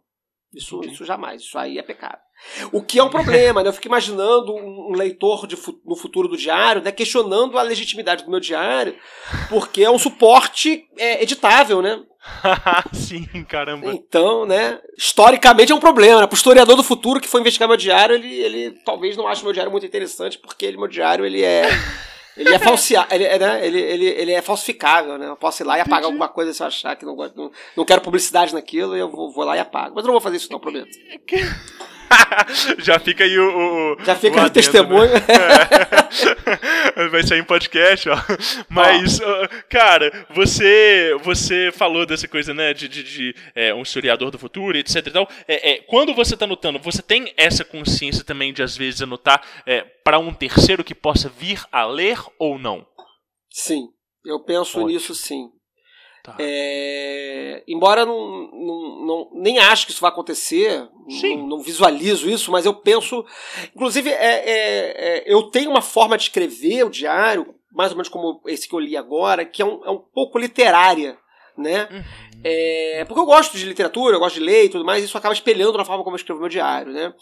Isso, isso jamais, isso aí é pecado. O que é um problema, né? Eu fico imaginando um leitor de, no futuro do diário, né, questionando a legitimidade do meu diário, porque é um suporte é, editável, né? Sim, caramba. Então, né, historicamente é um problema. Né? Para o historiador do futuro que foi investigar meu diário, ele, ele talvez não ache meu diário muito interessante, porque ele, meu diário ele é ele é falsear, ele, é, né? ele, ele, ele é falsificável, né? Eu posso ir lá e apagar alguma coisa se eu achar que não, não, não quero publicidade naquilo, eu vou, vou lá e apago. Mas eu não vou fazer isso, não, prometo. Já fica aí o. o Já fica o, o testemunho. Né? É. Vai sair em podcast, ó. Mas, ó. cara, você você falou dessa coisa, né, de, de, de é, um historiador do futuro, etc e tal. É, é, quando você está anotando, você tem essa consciência também de, às vezes, anotar é, para um terceiro que possa vir a ler ou não? Sim, eu penso Ótimo. nisso sim. Tá. É, embora não, não, não, nem acho que isso vai acontecer, não, não, visualizo isso, mas eu penso. Inclusive, é, é, é, eu tenho uma forma de escrever o diário, mais ou menos como esse que eu li agora, que é um, é um pouco literária. Né? Uhum. É, porque eu gosto de literatura, eu gosto de ler e tudo mais, isso acaba espelhando na forma como eu escrevo meu diário. Né?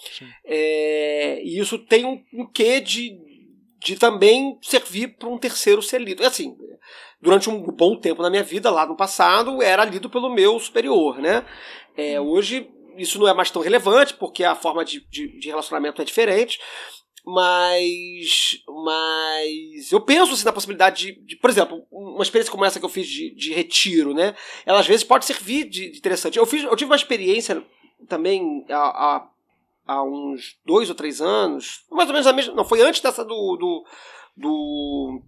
É, e isso tem um, um quê de, de também servir para um terceiro ser lido. Assim, durante um bom tempo na minha vida, lá no passado, era lido pelo meu superior, né? É, hoje isso não é mais tão relevante, porque a forma de, de, de relacionamento é diferente, mas mas eu penso assim, na possibilidade de, de, por exemplo, uma experiência como essa que eu fiz de, de retiro, né? Ela às vezes pode servir de, de, interessante. Eu, fiz, eu tive uma experiência também há, há, uns dois ou três anos, mais ou menos a mesma. Não, foi antes dessa do, do, do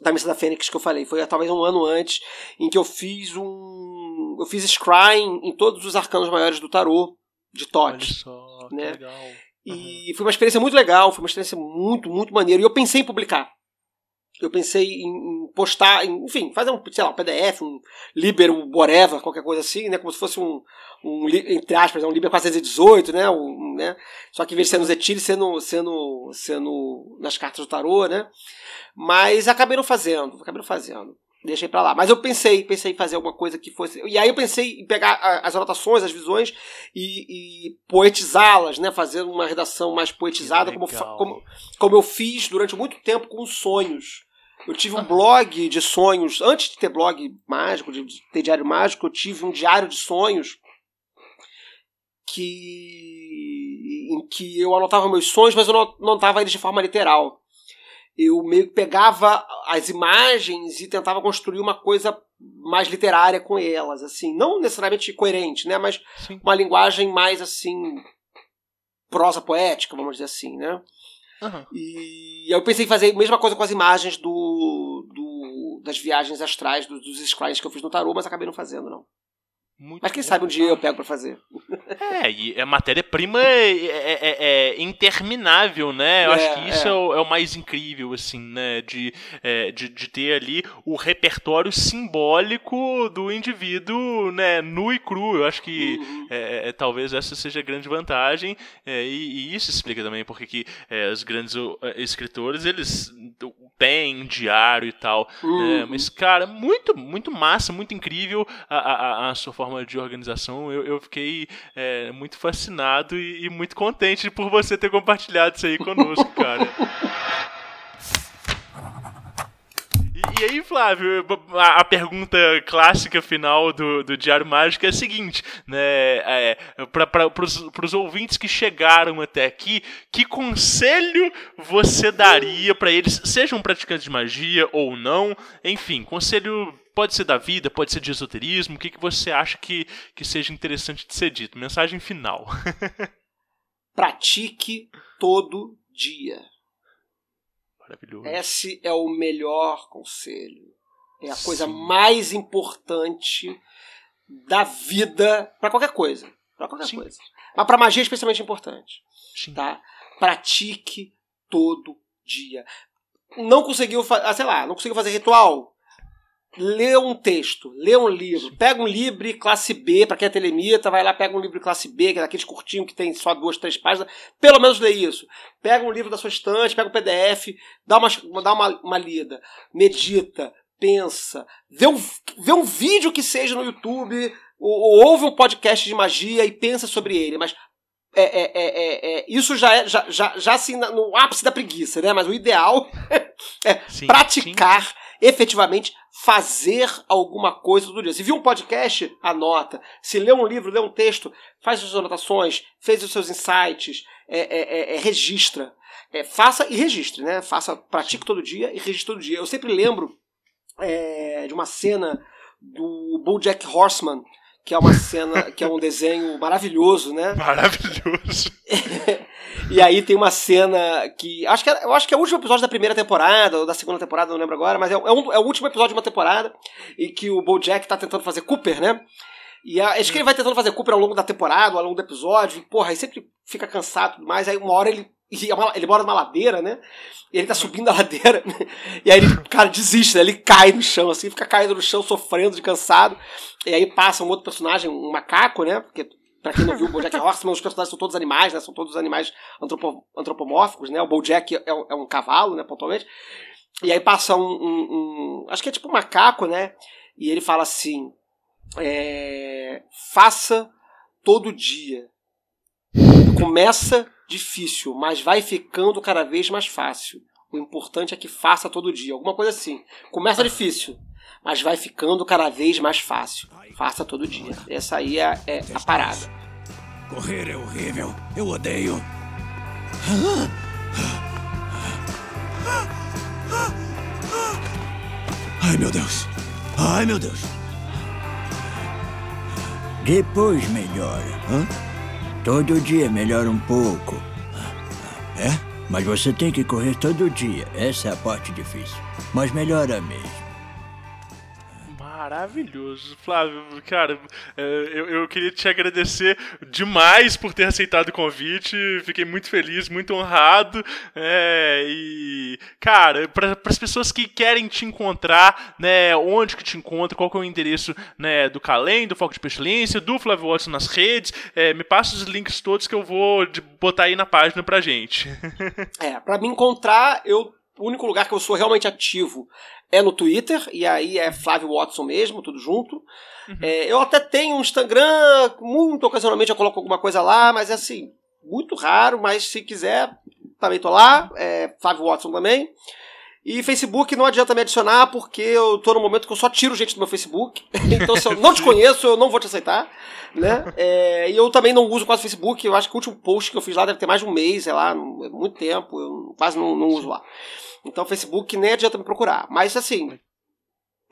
da Missa da Fênix que eu falei. Foi talvez um ano antes, em que eu fiz um. Eu fiz scrying em todos os arcanos maiores do tarô de Tote. Né? legal. E foi uma experiência muito legal, foi uma experiência muito, muito maneira. E eu pensei em publicar. Eu pensei em postar, enfim, fazer um, sei lá, um PDF, um Liber, um whatever, qualquer coisa assim, né? Como se fosse um, um entre aspas, um Liber 418, né? Um, né? Só que em vez de ser no Zetile, sendo, sendo, sendo nas cartas do tarô, né? Mas acabei não fazendo, acabei não fazendo. Deixei pra lá. Mas eu pensei, pensei em fazer alguma coisa que fosse. E aí eu pensei em pegar as anotações, as visões e, e poetizá-las, né? Fazer uma redação mais poetizada, como, como, como eu fiz durante muito tempo com sonhos. Eu tive um blog de sonhos, antes de ter blog mágico, de ter diário mágico, eu tive um diário de sonhos que em que eu anotava meus sonhos, mas eu não anotava eles de forma literal eu meio que pegava as imagens e tentava construir uma coisa mais literária com elas, assim, não necessariamente coerente, né, mas Sim. uma linguagem mais assim prosa poética, vamos dizer assim, né? Uhum. E eu pensei em fazer a mesma coisa com as imagens do, do das viagens astrais dos, dos scries que eu fiz no tarô, mas acabei não fazendo não. Muito Mas quem bom. sabe um dia eu pego pra fazer. É, e a matéria-prima é, é, é, é, interminável, né? Eu acho que isso é. o, é. o, mais incrível, assim, né? De, de, de, ter ali o repertório simbólico do indivíduo, né? Nu e cru. Eu acho que uhum. talvez essa seja a grande vantagem. E, e, isso explica também porque que os grandes escritores, eles têm diário e tal. Né? Uhum. Né? Mas, cara, muito, muito massa, muito incrível a, a, a sua forma forma de organização, eu, eu fiquei é, muito fascinado e, e, muito contente por você ter compartilhado isso aí conosco, cara. E, aí, Flávio, a, a pergunta clássica final do, do Diário Mágico é a seguinte, né? É, para os ouvintes que chegaram até aqui, que conselho você daria para eles, sejam praticantes de magia ou não? Enfim, conselho pode ser da vida, pode ser de esoterismo, o que, que você acha que, que seja interessante de ser dito? Mensagem final. Pratique todo dia. Maravilhoso. Esse é o melhor conselho. É a Sim. coisa mais importante da vida para qualquer coisa. Para qualquer Sim. coisa. Mas para magia é especialmente importante. Sim. Tá? Pratique todo dia. Não conseguiu, ah, sei lá, não conseguiu fazer ritual? Lê um texto, lê um livro, pega um livro classe B, para quem é telemita, vai lá, pega um livro classe B, que é daqueles curtinho que tem só duas, três páginas, pelo menos lê isso. Pega um livro da sua estante, pega um PDF, dá uma, dá uma, uma lida, medita, pensa, vê um, vê um vídeo que seja no YouTube, ou, ou ouve um podcast de magia e pensa sobre ele, mas é, é, é, é, isso já é já, já, já assim no ápice da preguiça, né? Mas o ideal é sim, praticar sim efetivamente fazer alguma coisa todo dia. Se viu um podcast, anota. Se lê um livro, lê um texto, faz suas anotações, fez os seus insights, é, é, é, é registra. É, faça e registre, né? Faça, pratique todo dia e registre todo dia. Eu sempre lembro é, de uma cena do BoJack Horseman, que é uma cena, que é um desenho maravilhoso, né? Maravilhoso. e aí tem uma cena que. Acho que é, eu acho que é o último episódio da primeira temporada, ou da segunda temporada, não lembro agora, mas é, é, um, é o último episódio de uma temporada, e que o Bojack tá tentando fazer Cooper, né? E a, acho que ele vai tentando fazer Cooper ao longo da temporada, ao longo do episódio, e, porra, aí sempre fica cansado e tudo mais, aí uma hora ele ele mora numa ladeira, né? E ele tá subindo a ladeira. E aí ele, cara, desiste, né? Ele cai no chão, assim, fica caindo no chão, sofrendo de cansado. E aí passa um outro personagem, um macaco, né? Porque, pra quem não viu o Bojack Horseman, os personagens são todos animais, né? São todos animais antropo, antropomórficos, né? O Bojack é, um, é um cavalo, né? Pontualmente. E aí passa um, um, um, Acho que é tipo um macaco, né? E ele fala assim: é, Faça todo dia. Começa difícil, mas vai ficando cada vez mais fácil. O importante é que faça todo dia, alguma coisa assim. Começa difícil, mas vai ficando cada vez mais fácil. Faça todo dia. Essa aí é, é a parada. Correr é horrível. Eu odeio. Ai, meu Deus. Ai, meu Deus. Depois melhora. Hã? Todo dia melhora um pouco. É? Mas você tem que correr todo dia. Essa é a parte difícil. Mas melhora mesmo maravilhoso. Flávio, cara, é, eu, eu queria te agradecer demais por ter aceitado o convite. Fiquei muito feliz, muito honrado. É, e, cara, para as pessoas que querem te encontrar, né, onde que te encontra, qual que é o endereço né, do Calem, do Foco de Pestilência, do Flávio Watson nas redes, é, me passa os links todos que eu vou botar aí na página pra gente. é, para me encontrar, eu o único lugar que eu sou realmente ativo é no Twitter, e aí é Flávio Watson mesmo, tudo junto. Uhum. É, eu até tenho um Instagram, muito ocasionalmente eu coloco alguma coisa lá, mas é assim, muito raro, mas se quiser, também tô lá, é Flávio Watson também. E Facebook não adianta me adicionar, porque eu tô no momento que eu só tiro gente do meu Facebook. Então, se eu não te conheço, eu não vou te aceitar. Né? É, e eu também não uso quase Facebook. Eu acho que o último post que eu fiz lá deve ter mais de um mês, sei lá, muito tempo. Eu quase não, não uso lá. Então, Facebook nem adianta me procurar. Mas, assim,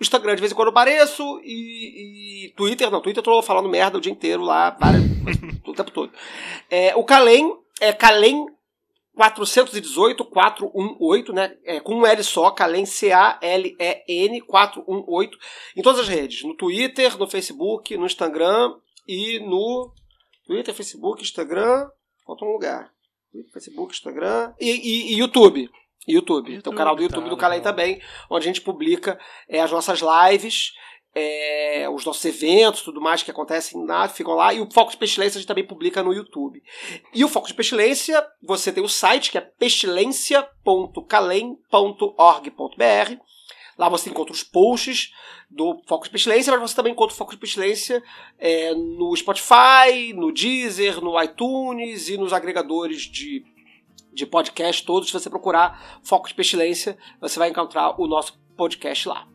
Instagram de vez em quando eu apareço e, e, Twitter, não, Twitter eu tô falando merda o dia inteiro lá, várias, o tempo todo. É, o Calem é Calem 418 418, né? É, com um L só, Calem C-A-L-E-N 418, em todas as redes, no Twitter, no Facebook, no Instagram e no Twitter, Facebook, Instagram, falta um lugar. Twitter, Facebook, Instagram e, e, e YouTube. YouTube. YouTube. Tem o canal do YouTube tá, do Calem também, onde a gente publica é, as nossas lives, é, os nossos eventos, tudo mais que acontecem lá, ficam lá. E o Foco de Pestilência a gente também publica no YouTube. E o Foco de Pestilência, você tem o site que é pestilência.calem.org.br. Lá você encontra os posts do Foco de Pestilência, mas você também encontra o Foco de Pestilência é, no Spotify, no Deezer, no iTunes e nos agregadores de de podcast todos, se você procurar Foco de Pestilência, você vai encontrar o nosso podcast lá.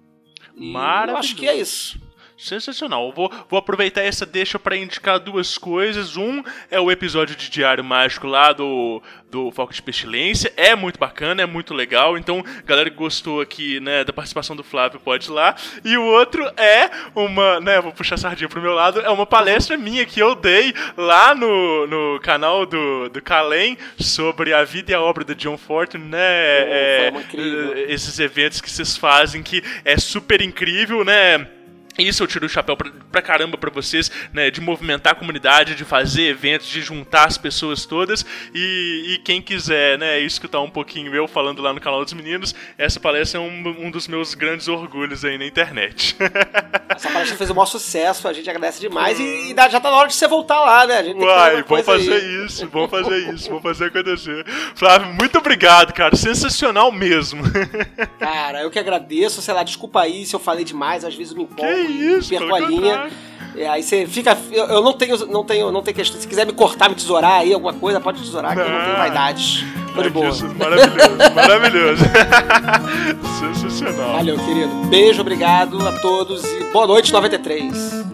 E Maravilhoso. Eu acho que é isso. Sensacional. Vou, vou aproveitar essa deixa para indicar duas coisas. Um é o episódio de Diário Mágico lá do, do Foco de Pestilência. É muito bacana, é muito legal. Então, galera que gostou aqui, né, da participação do Flávio, pode ir lá. E o outro é uma, né, vou puxar a sardinha pro meu lado, é uma palestra minha que eu dei lá no, no canal do, do Calem sobre a vida e a obra do John Fortune, né? Oh, é, esses eventos que vocês fazem que é super incrível, né? Isso eu tiro o chapéu pra, pra caramba pra vocês, né? De movimentar a comunidade, de fazer eventos, de juntar as pessoas todas. E, e quem quiser, né, escutar um pouquinho eu falando lá no canal dos meninos, essa palestra é um, um dos meus grandes orgulhos aí na internet. Essa palestra fez um maior sucesso, a gente agradece demais. E, e, já tá na hora de você voltar lá, né? A gente Uai, vamos fazer aí. isso, vamos fazer isso, vamos fazer acontecer. Flávio, muito obrigado, cara. Sensacional mesmo. Cara, eu que agradeço. Sei lá, desculpa aí se eu falei demais, às vezes eu me empolgo isso, perco a linha. É, aí você fica. Eu, eu, não tenho, não tenho, não tenho questão. Se quiser me cortar, me tesourar aí, alguma coisa, pode tesourar, não. que eu não tenho vaidades. Tô de boa. maravilhoso, maravilhoso. Sensacional. Valeu, querido. Beijo, obrigado a todos e boa noite, 93.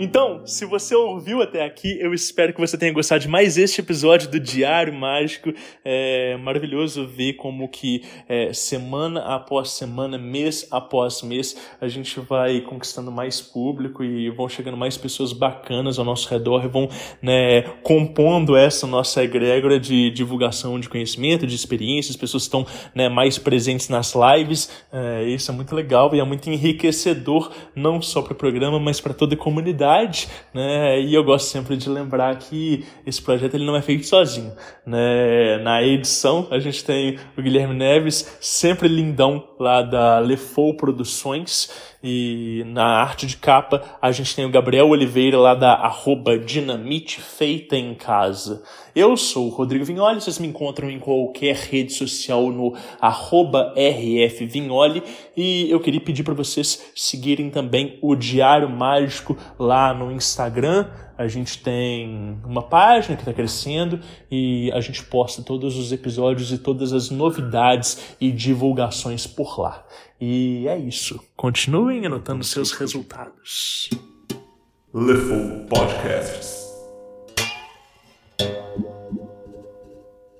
Então, se você ouviu até aqui, eu espero que você tenha gostado de mais este episódio do Diário Mágico. É maravilhoso ver como que é, semana após semana, mês após mês, a gente vai conquistando mais público e vão chegando mais pessoas bacanas ao nosso redor e vão né, compondo essa nossa egrégora de divulgação de conhecimento, de experiências, pessoas estão né, mais presentes nas lives. É, isso é muito legal e é muito enriquecedor, não só para o programa, mas para toda a comunidade né? E eu gosto sempre de lembrar que esse projeto ele não é feito sozinho, né? Na edição a gente tem o Guilherme Neves, sempre lindão lá da Lefou Produções e na arte de capa a gente tem o Gabriel Oliveira lá da arroba Dinamite Feita em Casa. Eu sou o Rodrigo Vignoli, vocês me encontram em qualquer rede social no arroba rfvignoli e eu queria pedir para vocês seguirem também o Diário Mágico lá no Instagram. A gente tem uma página que está crescendo e a gente posta todos os episódios e todas as novidades e divulgações por lá. E é isso. Continuem anotando seus resultados. Leful Podcasts.